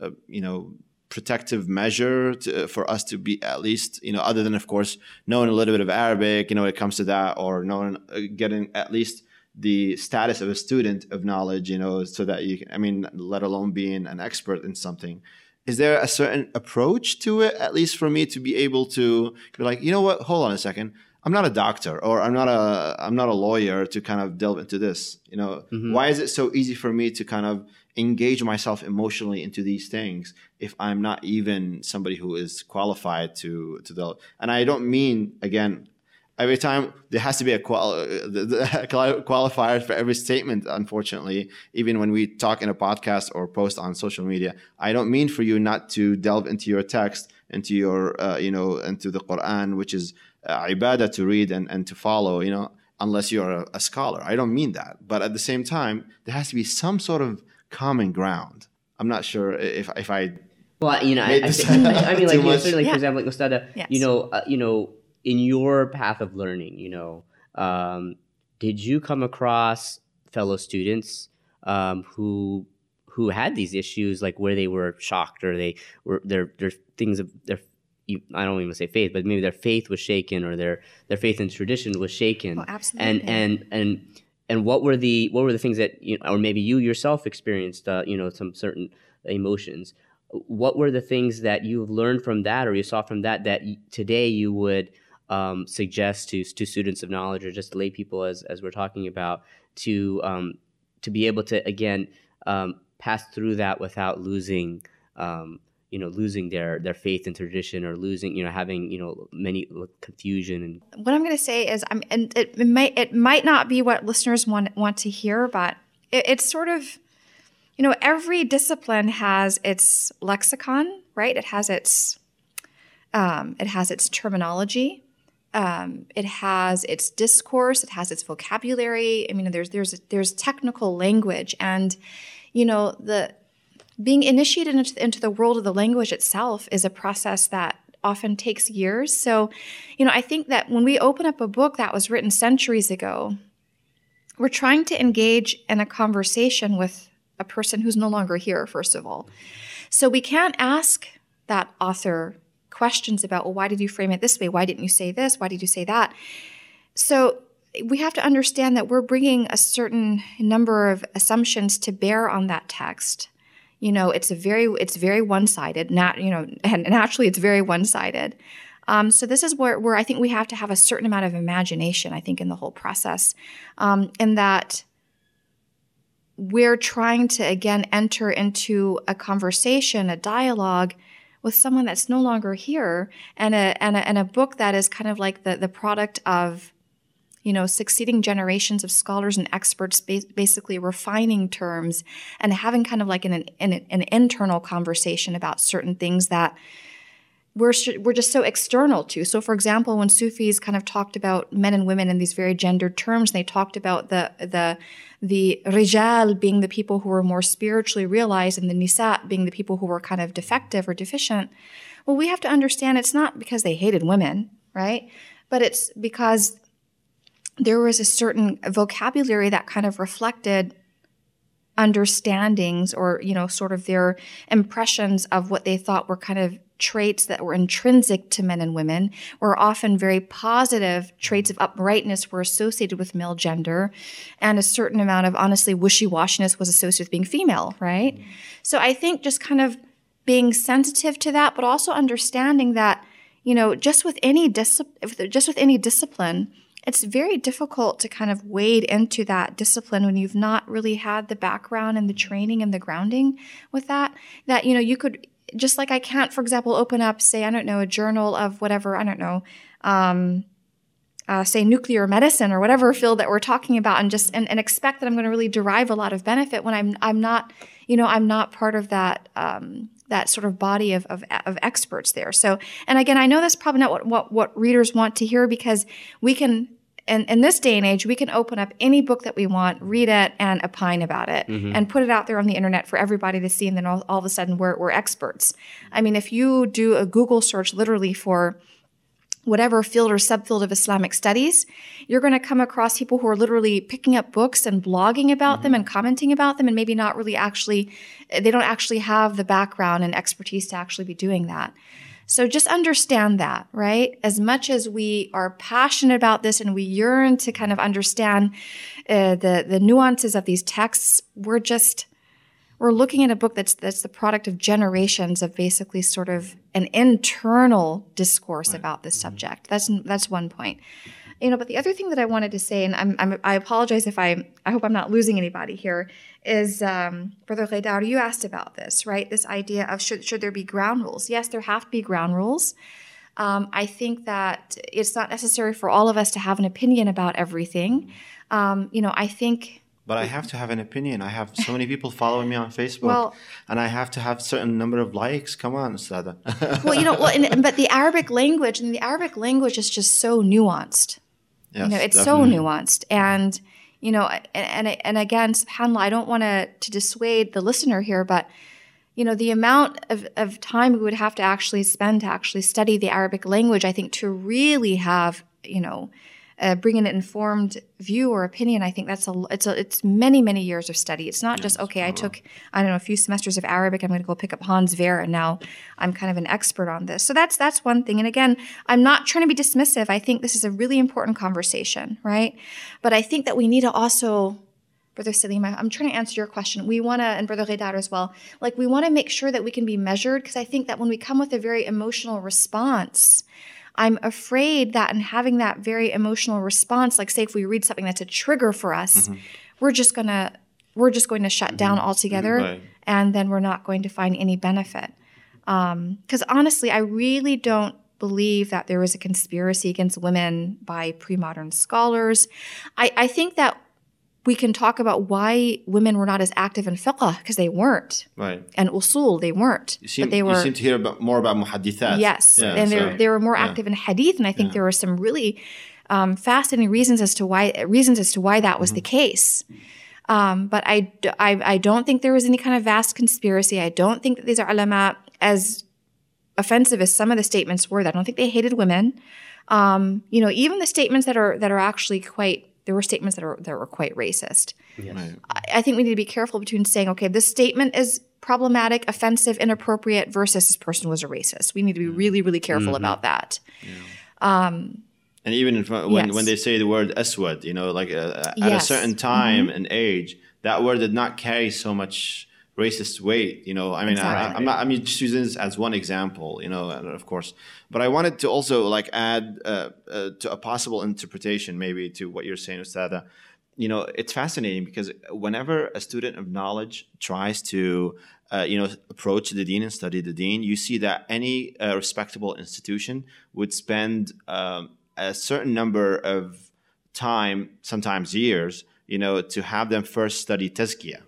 a, you know protective measure to, for us to be at least you know other than of course knowing a little bit of Arabic you know when it comes to that or knowing getting at least the status of a student of knowledge, you know, so that you can, I mean, let alone being an expert in something. Is there a certain approach to it, at least for me to be able to be like, you know what, hold on a second. I'm not a doctor or I'm not a I'm not a lawyer to kind of delve into this. You know, mm-hmm. why is it so easy for me to kind of engage myself emotionally into these things if I'm not even somebody who is qualified to to delve? And I don't mean again every time there has to be a, quali- qualifier for every statement unfortunately even when we talk in a podcast or post on social media i don't mean for you not to delve into your text into your uh, you know into the quran which is uh, ibadah to read and, and to follow you know unless you're a, a scholar i don't mean that but at the same time there has to be some sort of common ground i'm not sure if, if i well, you know, I, I, I, mean, like, you know, certainly, yeah. for example, like Ustada, yes. you know, uh, you know, in your path of learning, you know, um, did you come across fellow students um, who who had these issues, like where they were shocked or they were their their things of their I don't even say faith, but maybe their faith was shaken or their their faith in tradition was shaken. Oh, absolutely. And and and and what were the what were the things that you know, or maybe you yourself experienced uh, you know some certain emotions? What were the things that you've learned from that or you saw from that that today you would um, suggest to to students of knowledge or just lay people as as we're talking about to um, to be able to again um, pass through that without losing um, you know losing their their faith and tradition or losing you know having you know many confusion and what i'm going to say is i'm and it, it, might it might not be what listeners want want to hear but it, it's sort of you know every discipline has its lexicon right? It has its um, it has its terminology. Um, it has its discourse. It has its vocabulary. I mean there's there's there's technical language. And you know the being initiated into, into the world of the language itself is a process that often takes years. So, you know, I think that when we open up a book that was written centuries ago, we're trying to engage in a conversation with a person who's no longer here, first of all. So we can't ask that author questions about, well, why did you frame it this way? Why didn't you say this? Why did you say that? So we have to understand that we're bringing a certain number of assumptions to bear on that text you know it's a very it's very one-sided not you know and naturally it's very one-sided. Um, so this is where, where i think we have to have a certain amount of imagination i think in the whole process um, in that we're trying to again enter into a conversation a dialogue with someone that's no longer here and a, and a, and a book that is kind of like the, the product of you know, succeeding generations of scholars and experts basically refining terms and having kind of like an, an, an internal conversation about certain things that we're, we're just so external to. So, for example, when Sufis kind of talked about men and women in these very gendered terms, they talked about the, the, the rijal being the people who were more spiritually realized and the nisa being the people who were kind of defective or deficient. Well, we have to understand it's not because they hated women, right? But it's because there was a certain vocabulary that kind of reflected understandings or you know sort of their impressions of what they thought were kind of traits that were intrinsic to men and women were often very positive traits of uprightness were associated with male gender and a certain amount of honestly wishy-washiness was associated with being female right mm-hmm. so i think just kind of being sensitive to that but also understanding that you know just with any just with any discipline it's very difficult to kind of wade into that discipline when you've not really had the background and the training and the grounding with that. That, you know, you could, just like I can't, for example, open up, say, I don't know, a journal of whatever, I don't know, um, uh, say nuclear medicine or whatever field that we're talking about and just and, and expect that I'm going to really derive a lot of benefit when I'm I'm not you know I'm not part of that um, that sort of body of, of, of experts there. So and again I know that's probably not what, what what readers want to hear because we can in, in this day and age, we can open up any book that we want, read it, and opine about it, mm-hmm. and put it out there on the internet for everybody to see. And then all, all of a sudden, we're, we're experts. I mean, if you do a Google search literally for whatever field or subfield of Islamic studies, you're going to come across people who are literally picking up books and blogging about mm-hmm. them and commenting about them, and maybe not really actually, they don't actually have the background and expertise to actually be doing that. So just understand that, right? As much as we are passionate about this and we yearn to kind of understand uh, the the nuances of these texts, we're just we're looking at a book that's that's the product of generations of basically sort of an internal discourse right. about this mm-hmm. subject. That's that's one point you know but the other thing that i wanted to say and I'm, I'm, i apologize if i i hope i'm not losing anybody here is um, brother Ghaidar, you asked about this right this idea of should, should there be ground rules yes there have to be ground rules um, i think that it's not necessary for all of us to have an opinion about everything um, you know i think but I have to have an opinion. I have so many people following me on Facebook, well, and I have to have certain number of likes. Come on, Sada. well, you know, well, and, but the Arabic language and the Arabic language is just so nuanced. Yes, you know, it's definitely. so nuanced. And, you know, and, and, and again, subhanAllah, I don't want to, to dissuade the listener here, but, you know, the amount of, of time we would have to actually spend to actually study the Arabic language, I think to really have, you know, uh, bring an informed view or opinion, I think that's a it's a, it's many many years of study. It's not just okay. I took I don't know a few semesters of Arabic. I'm going to go pick up Hans Wehr, and now I'm kind of an expert on this. So that's that's one thing. And again, I'm not trying to be dismissive. I think this is a really important conversation, right? But I think that we need to also Brother Salima, I'm trying to answer your question. We want to, and Brother Ghaidar as well, like we want to make sure that we can be measured because I think that when we come with a very emotional response, I'm afraid that in having that very emotional response, like say if we read something that's a trigger for us, mm-hmm. we're just gonna we're just going to shut mm-hmm. down altogether, right. and then we're not going to find any benefit. Because um, honestly, I really don't believe that there was a conspiracy against women by pre-modern scholars. I, I think that we can talk about why women were not as active in fiqh because they weren't. Right. And usul, they weren't. You seem, but they were, you seem to hear about, more about muhaddithat. Yes. Yeah, and so, they were more active yeah. in hadith. And I think yeah. there were some really um, fascinating reasons as to why reasons as to why that was mm-hmm. the case. Um, but I, I, I don't think there was any kind of vast conspiracy. I don't think that these are ulama, as offensive as some of the statements were, I don't think they hated women. Um, you know, even the statements that are that are actually quite there were statements that, are, that were quite racist. Yes. Right. I, I think we need to be careful between saying, okay, this statement is problematic, offensive, inappropriate versus this person was a racist. We need to be really, really careful mm-hmm. about that. Yeah. Um, and even if, when, yes. when they say the word aswad, you know, like uh, at yes. a certain time mm-hmm. and age, that word did not carry so much racist weight. You know, I mean, exactly. I, am not. I mean, just using this as one example. You know, of course, but I wanted to also like add uh, uh, to a possible interpretation, maybe to what you're saying, Ustada. You know, it's fascinating because whenever a student of knowledge tries to uh, you know, approach the deen and study the deen, you see that any uh, respectable institution would spend um, a certain number of time, sometimes years, you know, to have them first study tazkiyah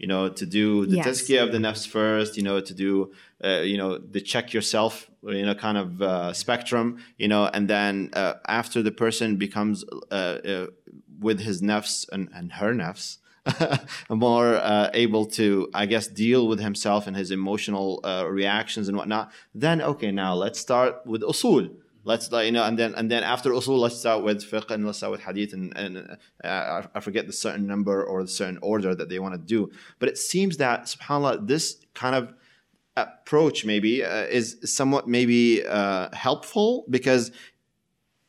you know, to do the yes. tazkiyah of the nafs first, you know, to do, uh, you know, the check yourself, you know, kind of uh, spectrum, you know, and then uh, after the person becomes uh, uh, with his nafs and, and her nafs, more uh, able to, I guess, deal with himself and his emotional reactions and whatnot, then okay, now let's start with usul let's you know and then and then after usul let's start with fiqh and let's start with hadith and, and uh, I forget the certain number or the certain order that they want to do. But it seems that subhanallah this kind of approach maybe uh, is somewhat maybe uh, helpful because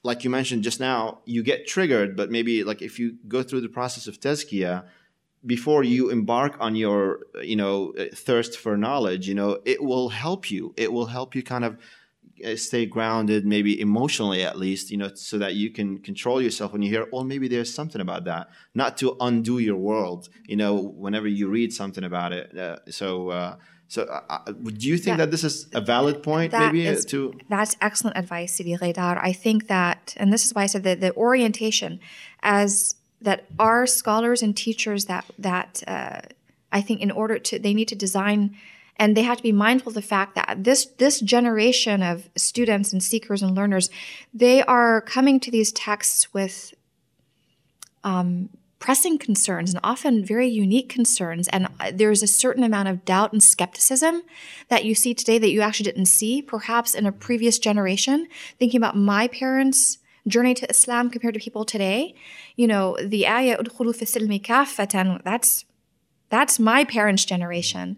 like you mentioned just now you get triggered but maybe like if you go through the process of tazkiyah before you embark on your you know thirst for knowledge you know it will help you. It will help you kind of stay grounded, maybe emotionally at least, you know, so that you can control yourself when you hear, oh, maybe there's something about that, not to undo your world, you know, whenever you read something about it. Uh, so, uh, so uh, uh do you think that, that, this is a valid point, maybe? Is, to that's excellent advice, Sidi Ghaidar. I think that, and this is why I said that the orientation, as that our scholars and teachers that that uh, I think in order to they need to design and they have to be mindful of the fact that this this generation of students and seekers and learners they are coming to these texts with um, pressing concerns and often very unique concerns. And uh, there's a certain amount of doubt and skepticism that you see today that you actually didn't see perhaps in a previous generation. Thinking about my parents journey to islam compared to people today you know the ayah that's that's my parents generation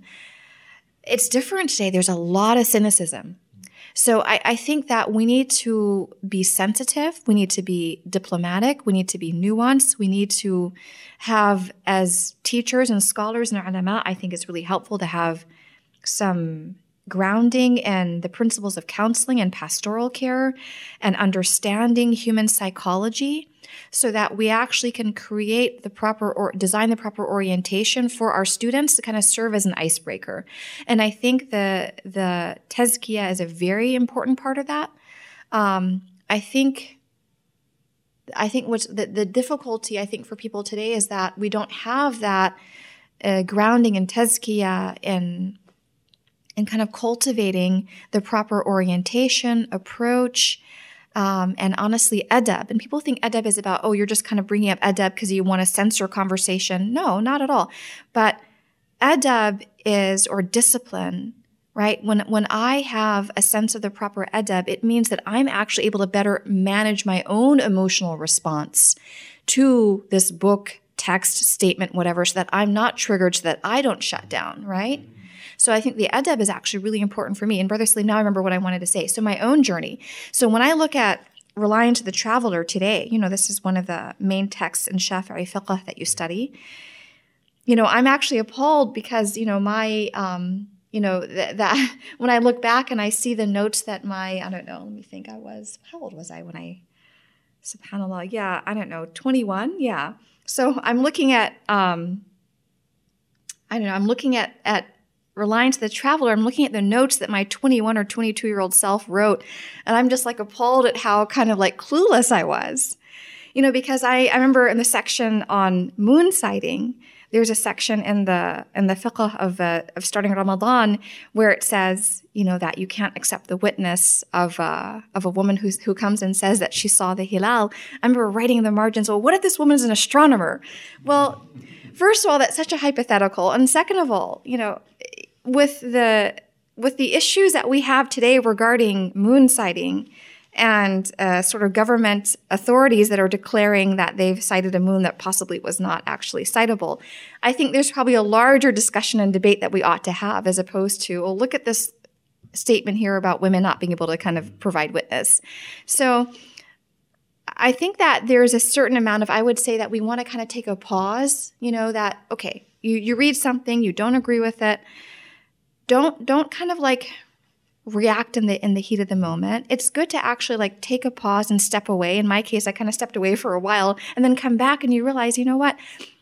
it's different today. There's a lot of cynicism. So I, I, think that we need to be sensitive. We need to be diplomatic. We need to be nuanced. We need to have, as teachers and scholars and ulama, I think it's really helpful to have some grounding in the principles of counseling and pastoral care and understanding human psychology so that we actually can create the proper or design the proper orientation for our students to kind of serve as an icebreaker. And I think the the tazkiyah is a very important part of that. Um, I think I think what's the, the difficulty I think for people today is that we don't have that uh, grounding in tazkiyah and and kind of cultivating the proper orientation approach um, and honestly, adab. And people think adab is about, oh, you're just kind of bringing up adab because you want to censor conversation. No, not at all. But adab is, or discipline, right? When, when I have a sense of the proper adab, it means that I'm actually able to better manage my own emotional response to this book, text, statement, whatever, so that I'm not triggered, so that I don't shut down, right? So I think the adab is actually really important for me. And Brother Salim, now I remember what I wanted to say. So my own journey. So when I look at Reliance of the Traveller today, you know, this is one of the main texts in Shafi'i fiqh that you study. You know, I'm actually appalled because, you know, my, um, you know, th- that when I look back and I see the notes that my, I don't know, let me think, I was, how old was I when I, subhanAllah, yeah, I don't know, 21, yeah. So I'm looking at, um, I don't know, I'm looking at, at Reliance of the Traveller, I'm looking at the notes that my 21 or 22 year old self wrote, and I'm just like appalled at how kind of like clueless I was. You know, because I, I remember in the section on moon sighting, there's a section in the in the fiqh of uh, of starting Ramadan where it says, you know, that you can't accept the witness of uh, of a woman who who comes and says that she saw the hilal. I remember writing in the margins, well, what if this woman is an astronomer? Well, first of all, that's such a hypothetical, and second of all, you know, with the with the issues that we have today regarding moon sighting and uh, sort of government authorities that are declaring that they've sighted a moon that possibly was not actually sightable. I think there's probably a larger discussion and debate that we ought to have as opposed to, oh, look at this statement here about women not being able to kind of provide witness. So I think that there's a certain amount of, I would say that we want to kind of take a pause, you know, that, okay, you, you read something, you don't agree with it. Don't, don't kind of like react in the in the heat of the moment. It's good to actually like take a pause and step away. In my case, I kind of stepped away for a while and then come back and you realize, you know what?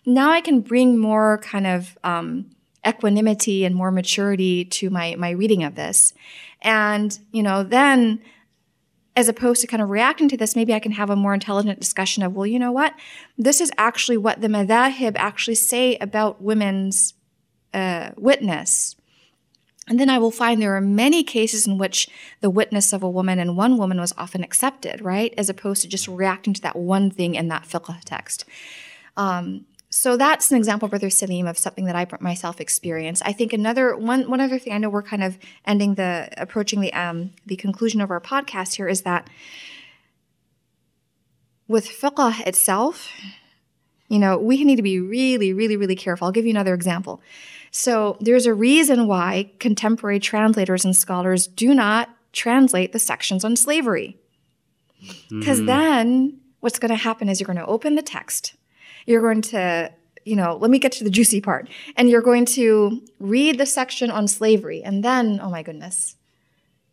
Now I can bring more kind of um, equanimity and more maturity to my my reading of this. And, you know, then as opposed to kind of reacting to this, maybe I can have a more intelligent discussion of, well, you know what? This is actually what the madhahib actually say about women's uh, witness and then I will find there are many cases in which the witness of a woman and one woman was often accepted, right? As opposed to just reacting to that one thing in that fiqh text. Um, so that's an example, Brother Salim, of something that I myself experienced. I think another one one other thing I know we're kind of ending the approaching the um, the conclusion of our podcast here is that with fiqh itself, you know, we need to be really, really, really careful. I'll give you another example. So there's a reason why contemporary translators and scholars do not translate the sections on slavery. Because mm-hmm. then what's going to happen is you're going to open the text. You're going to, you know, let me get to the juicy part. And you're going to read the section on slavery. And then, oh my goodness,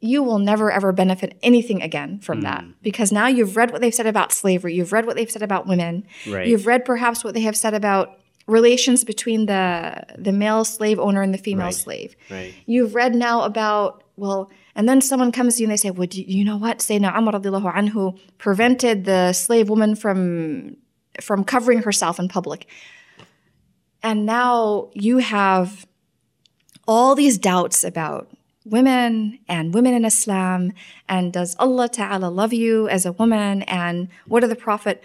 you will never ever benefit anything again from mm. that because now you've read what they've said about slavery. You've read what they've said about women. Right. You've read perhaps what they have said about relations between the the male slave owner and the female right. slave. Right. You've read now about well, and then someone comes to you and they say, "Well, do you know what? Sayyidina Umar radiallahu anhu prevented the slave woman from from covering herself in public." And now you have all these doubts about women and women in Islam and does Allah Ta'ala love you as a woman and what did the Prophet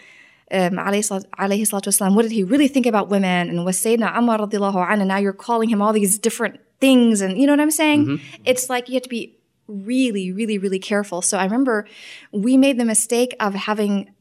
um, what did he really think about women? And was Sayyidina Umar radiallahu anhu, now you're calling him all these different things. And you know what I'm saying? Mm-hmm. It's like you have to be really, really, really careful. So I remember we made the mistake of having,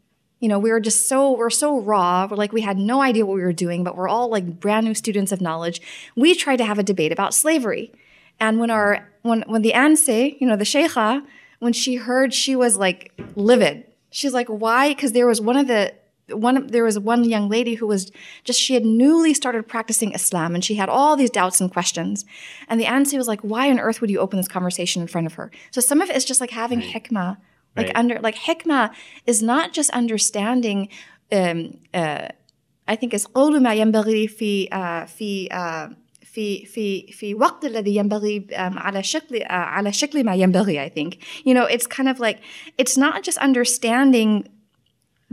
you know, we were just so, we're so raw. We're like, we had no idea what we were doing, but we're all like brand new students of knowledge. We tried to have a debate about slavery. And when our, when, when the ansi, you know, the Sheikha, when she heard, she was like livid. She's like, why? Because there was one of the one there was one young lady who was just she had newly started practicing Islam and she had all these doubts and questions. And the answer was like, why on earth would you open this conversation in front of her? So some of it is just like having right. hikmah. Like right. under like hikmah is not just understanding um, uh, I think it's قول ما ينبغي في uh, في uh, في في في وقت الذي ينبغي um, على شكل uh, على شكل ما ينبغي I think you know it's kind of like it's not just understanding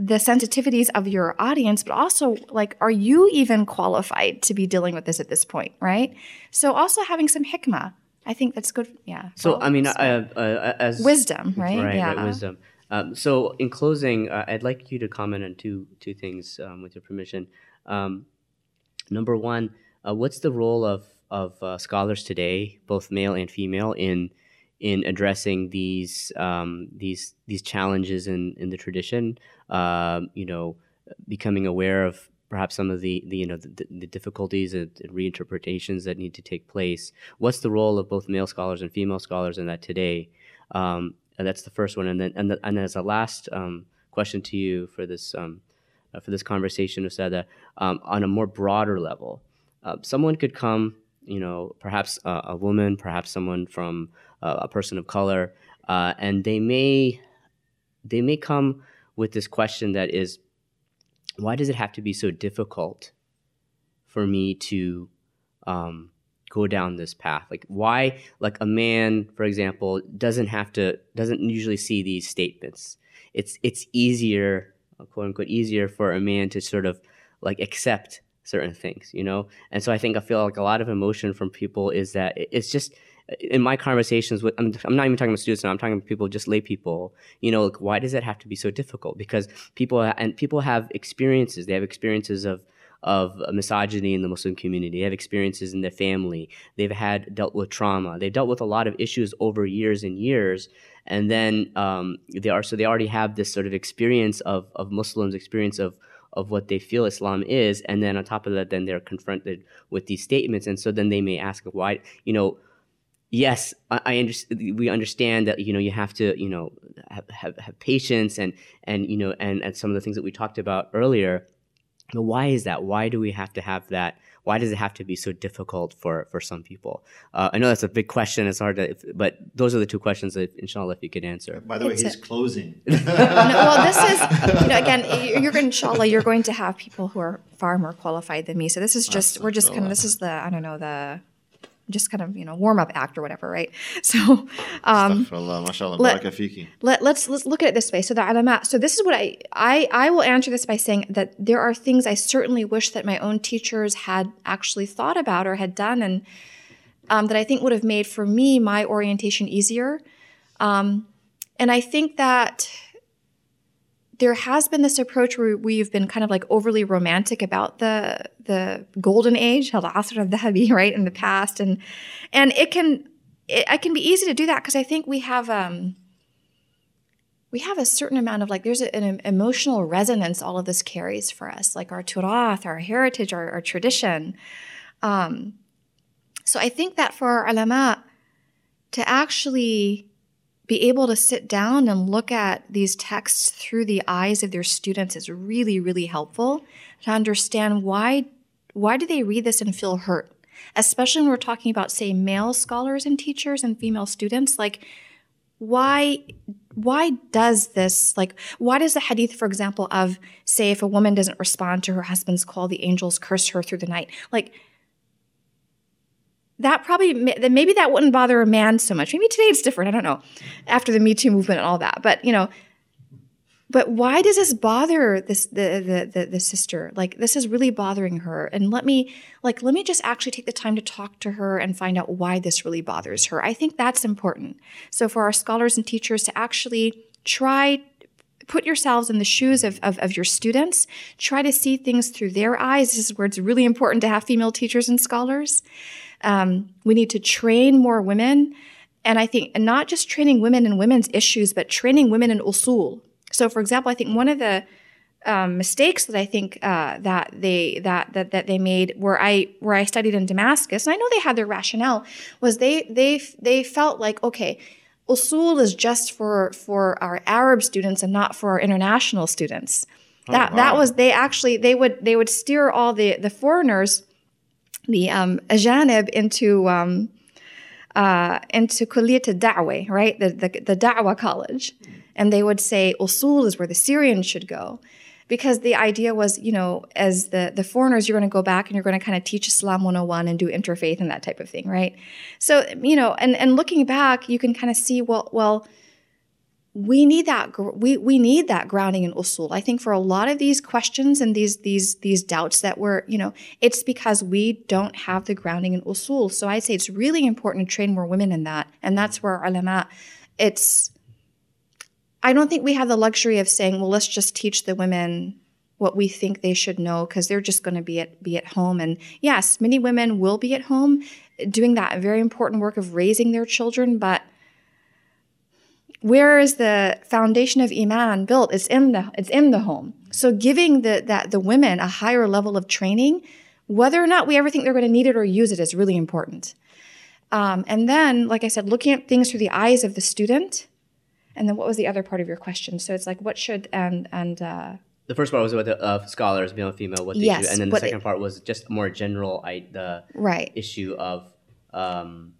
the sensitivities of your audience, but also like, are you even qualified to be dealing with this at this point, right? So also having some hikmah, I think that's good. Yeah. So well, I mean, so. Uh, uh, as wisdom, right? Right. Yeah. Right, wisdom. Um, so in closing, uh, I'd like you to comment on two two things, um, with your permission. Um, number one, uh, what's the role of of uh, scholars today, both male and female, in in addressing these um, these these challenges in in the tradition. Uh, you know, becoming aware of perhaps some of the, the you know the, the difficulties and reinterpretations that need to take place. What's the role of both male scholars and female scholars in that today? Um, and that's the first one, and then and, the, and as a last um, question to you for this um, uh, for this conversation, Usada, um, on a more broader level, uh, someone could come, you know, perhaps a, a woman, perhaps someone from uh, a person of color, uh, and they may they may come with this question that is why does it have to be so difficult for me to um, go down this path? Like why like a man for example doesn't have to doesn't usually see these statements. It's it's easier quote unquote easier for a man to sort of like accept certain things you know? And so i think i feel like a lot of emotion from people is that it's just in my conversations with I'm, I'm not even talking about students now i'm talking about people just lay people you know like why does it have to be so difficult? Because people and people have experiences. They have experiences of of misogyny in the muslim community. They have experiences in their family. They've had dealt with trauma. They've dealt with a lot of issues over years and years. And then um, they are so they already have this sort of experience of of muslims experience of of what they feel Islam is, and then on top of that, then they're confronted with these statements, and so then they may ask, why, you know, yes, I, I understand. We understand that you know you have to you know have, have, have patience and and you know and and some of the things that we talked about earlier. But why is that? Why do we have to have that? Why does it have to be so difficult for for some people? Uh, I know that's a big question. It's hard to, but those are the two questions that, inshallah, if you could answer. By the way, he's a, closing. no, well, this is, you know, again, you're inshallah, you're going to have people who are far more qualified than me. So this is just, we're just kind of, this is the, I don't know, the just kind of you know warm up act or whatever, right? So, um, let, let, let's let's look at it this way. So the ulama. So this is what I I I will answer this by saying that there are things I certainly wish that my own teachers had actually thought about or had done, and um, that I think would have made for me my orientation easier. Um, and I think that there has been this approach where we've been kind of like overly romantic about the the golden age, al-asr al-dhahabi, right, in the past, and and it can it, it can be easy to do that because I think we have um we have a certain amount of like there's an emotional resonance all of this carries for us, like our turath, our heritage, our, our tradition. Um, so I think that for our ulama to actually be able to sit down and look at these texts through the eyes of their students is really, really helpful to understand why why do they read this and feel hurt? Especially when we're talking about, say, male scholars and teachers and female students, like why why does this like why does the hadith for example of say if a woman doesn't respond to her husband's call the angels curse her through the night like that probably maybe that wouldn't bother a man so much. Maybe today it's different. I don't know. After the Me Too movement and all that, but you know, but why does this bother this the, the the the, sister? Like this is really bothering her. And let me like let me just actually take the time to talk to her and find out why this really bothers her. I think that's important. So for our scholars and teachers to actually try put yourselves in the shoes of, of, of, your students. Try to see things through their eyes. This is where it's really important to have female teachers and scholars. Um, we need to train more women. And I think not just training women in women's issues, but training women in usul. So, for example, I think one of the um, mistakes that I think uh, that they that, that that they made where I where I studied in Damascus, and I know they had their rationale, was they they they felt like okay, usul is just for for our Arab students and not for our international students. Oh, that wow. that was they actually they would they would steer all the the foreigners the um, ajanib into um, uh, into kulliyat da'wah, right? The, the, the da'wah college. And they would say usul is where the Syrians should go. Because the idea was, you know, as the, the foreigners, you're going to go back and you're going to kind of teach Islam 101 and do interfaith and that type of thing, right? So, you know, and, and looking back, you can kind of see, well, well, we need that we we need that grounding in usul. I think for a lot of these questions and these these these doubts that we're, you know, it's because we don't have the grounding in usul. So I say it's really important to train more women in that. And that's where ulama it's I don't think we have the luxury of saying, well, let's just teach the women what we think they should know because they're just going to be at be at home and yes many women will be at home doing that very important work of raising their children but where is the foundation of iman built? It's in the it's in the home. So giving the that the women a higher level of training whether or not we ever think they're going to need it or use it is really important. Um, and then like i said looking at things through the eyes of the student. And then what was the other part of your question? So it's like what should and and uh, the first part was about the uh, scholars, male and female, what they Yes, do, and then the second they- part was just more general, I, the right. issue of, um,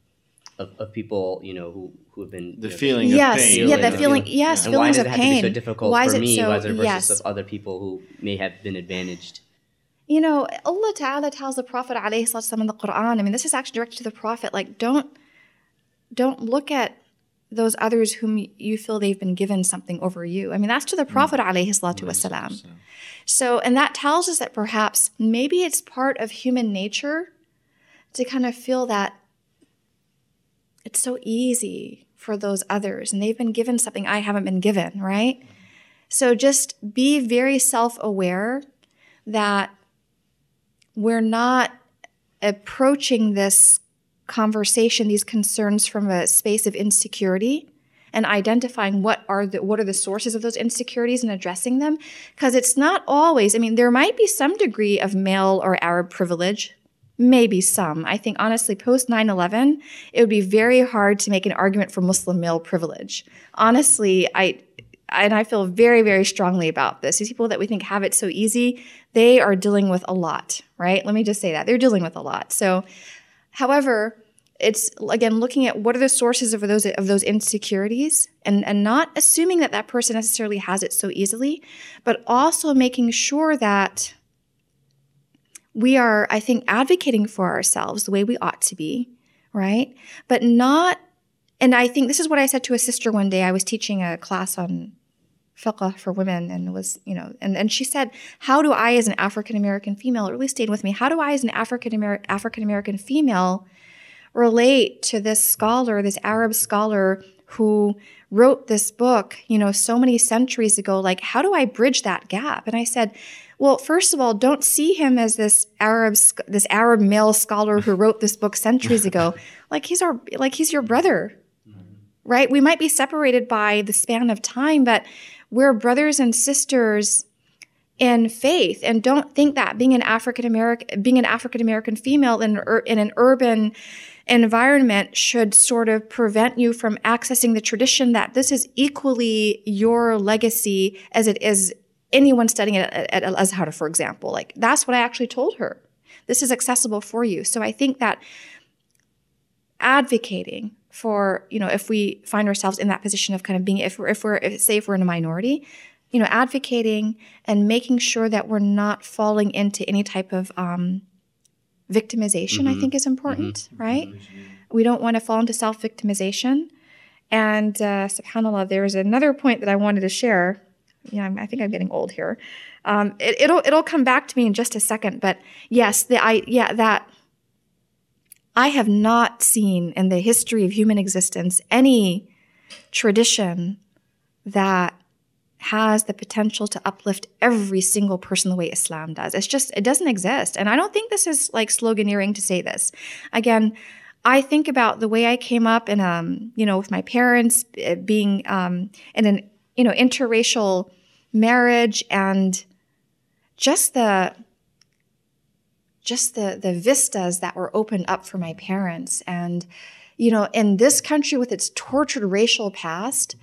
of, of people, you know, who who have been The you know, feeling yes of pain. yeah feeling the of- feeling yeah. yes And why feelings does of it have to be so difficult why for is it me so versus yes of other people who may have been advantaged? You know, Allah Ta'ala tells the Prophet ﷺ in the Quran, I mean, this is actually directed to the Prophet, like, don't don't look at those others whom you feel they've been given something over you. I mean, that's to the mm. Prophet ﷺ. So, and that tells us that perhaps maybe it's part of human nature to kind of feel that it's so easy for those others and they've been given something I haven't been given, right? So just be very self aware that we're not approaching this conversation, these concerns from a space of insecurity and identifying what are the what are the sources of those insecurities and addressing them because it's not always i mean there might be some degree of male or arab privilege maybe some. I think honestly post 9-11 it would be very hard to make an argument for muslim male privilege. Honestly i and i feel very very strongly about this. These people that we think have it so easy they are dealing with a lot right? Let me just say that. They're dealing with a lot. So However, it's again looking at what are the sources of those of those insecurities and and not assuming that that person necessarily has it so easily, but also making sure that we are I think advocating for ourselves the way we ought to be, right? But not and I think this is what I said to a sister one day. I was teaching a class on fiqh for women and was, you know, and, and she said, How do I as an African American female, it really stayed with me, how do I as an African American African American female relate to this scholar, this Arab scholar who wrote this book, you know, so many centuries ago? Like, how do I bridge that gap? And I said, well, first of all, don't see him as this Arab, this Arab male scholar who wrote this book centuries ago. Like he's our, like he's your brother, right? We might be separated by the span of time, but we're brothers and sisters in faith. And don't think that being an African American, being an African American female in, an in an urban environment should sort of prevent you from accessing the tradition that this is equally your legacy as it is anyone studying it at, at Al Azhar, for example. Like that's what I actually told her. This is accessible for you. So I think that advocating for you know if we find ourselves in that position of kind of being if we're if we're if, say if we're in a minority you know advocating and making sure that we're not falling into any type of um, victimization i think is important right we don't want to fall into self-victimization and uh, subhanallah there's another point that i wanted to share yeah I'm, i think i'm getting old here um, it, it'll it'll come back to me in just a second but yes the i yeah that I have not seen in the history of human existence any tradition that has the potential to uplift every single person the way Islam does. It's just, it doesn't exist. And I don't think this is like sloganeering to say this. Again, I think about the way I came up in, um, you know, with my parents uh, being um, in an, you know, interracial marriage and just the, just the the vistas that were opened up for my parents. And you know in this country with its tortured racial past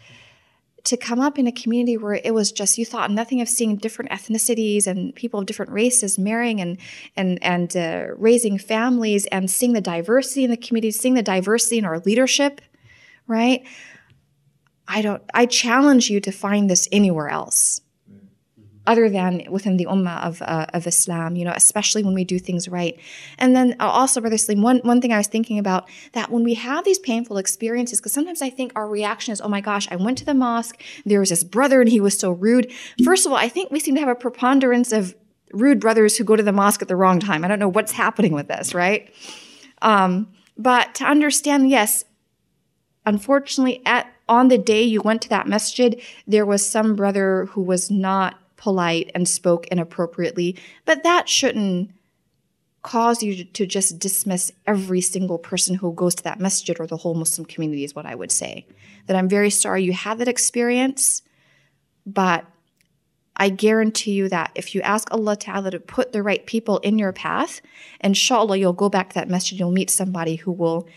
to come up in a community where it was just you thought nothing of seeing different ethnicities and people of different races marrying and and and uh, raising families and seeing the diversity in the community seeing the diversity in our leadership right i don't i challenge you to find this anywhere else other than within the ummah of, uh, of Islam, you know, especially when we do things right. And then uh, also, Brother Salim, one, one thing I was thinking about that when we have these painful experiences, because sometimes I think our reaction is, oh my gosh, I went to the mosque, there was this brother and he was so rude. First of all, I think we seem to have a preponderance of rude brothers who go to the mosque at the wrong time. I don't know what's happening with this, right? Um, but to understand, yes, unfortunately, at on the day you went to that masjid, there was some brother who was not polite and spoke inappropriately. But that shouldn't cause you to just dismiss every single person who goes to that masjid or the whole Muslim community, is what I would say. That I'm very sorry you had that experience, but I guarantee you that if you ask Allah Ta'ala to put the right people in your path, inshallah, you'll go back to that masjid, you'll meet somebody who will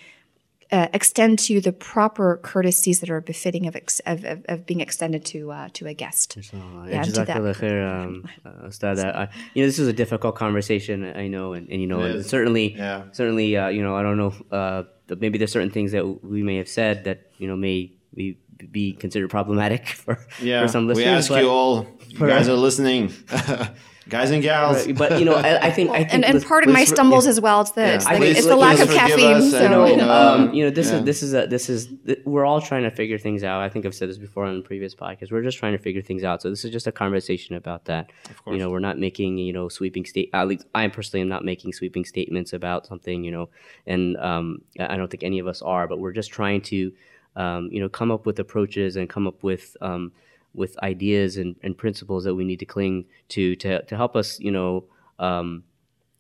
uh, extend to you the proper courtesies that are befitting of, ex- of, of, of, being extended to uh, to a guest. Yeah, Jazakallah khair, um, uh, Uh, you know, this is a difficult conversation, I know, and, and you know, and certainly, yeah. certainly, uh, you know, I don't know, uh, maybe there's certain things that we may have said that you know may be be considered problematic for, yeah, for some listeners. We ask you all, you guys are listening. guys and gals. Right. But you know, I, I think, I think and, and of my stumbles as well. It's the yeah. it's, the, it's the lack of caffeine. So. You know, um, you know, this yeah. is this is a this is we're all trying to figure things out. I think I've said this before on the previous podcast. We're just trying to figure things out. So this is just a conversation about that. Of course. You know, we're not making you know sweeping state. At least I personally am not making sweeping statements about something. You know, and um, I don't think any of us are. But we're just trying to um, you know come up with approaches and come up with um, with ideas and, and principles that we need to cling to to, to help us, you know, um,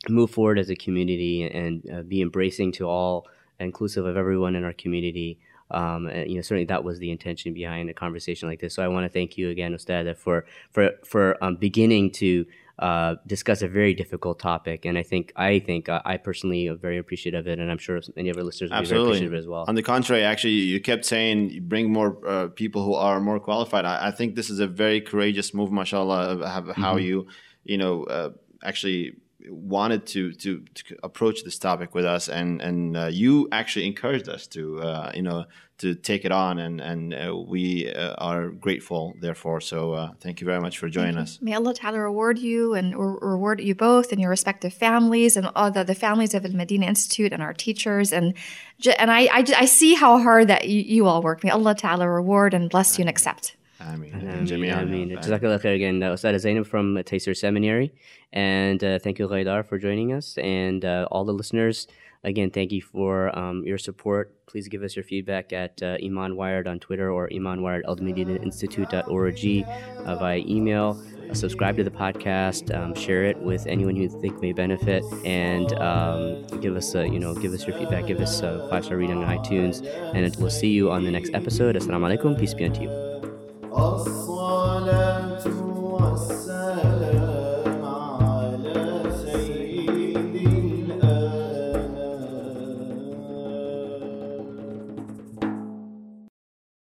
move forward as a community and uh, be embracing to all, inclusive of everyone in our community. Um, and, you know, certainly that was the intention behind a conversation like this. So I want to thank you again, Ustad, for for for um, beginning to uh, discuss a very difficult topic. And I think I think uh, I personally am very appreciative of it, and I'm sure many of our listeners will Absolutely. be very appreciative as well. On the contrary, actually, you kept saying bring more uh, people who are more qualified. I, I, think this is a very courageous move, mashallah, of how mm-hmm. you you know uh, actually wanted to, to, to approach this topic with us, and and uh, you actually encouraged us to uh, you know to take it on, and and uh, we uh, are grateful. Therefore, so uh, thank you very much for joining us. May Allah Ta'ala reward you and re- reward you both and your respective families and all the, the families of Al Madina Institute and our teachers and and I, I, I see how hard that you, you all work. May Allah Ta'ala reward and bless you and accept. I mean, I mean, Jazakallah khair again. Uh, Ustad Zainab from Taser Seminary. And uh, thank you, Ghaidar, for joining us. And uh, all the listeners, again, thank you for um, your support. Please give us your feedback at uh, Iman Wired on Twitter or Iman ImanWired Institute.org uh, via email. Uh, subscribe to the podcast, um, share it with anyone you think may benefit, and um, give us a, you know give us your feedback. Give us a five star rating on iTunes, and we'll see you on the next episode. Assalamu alaikum. Peace be unto you. الصلاة والسلام.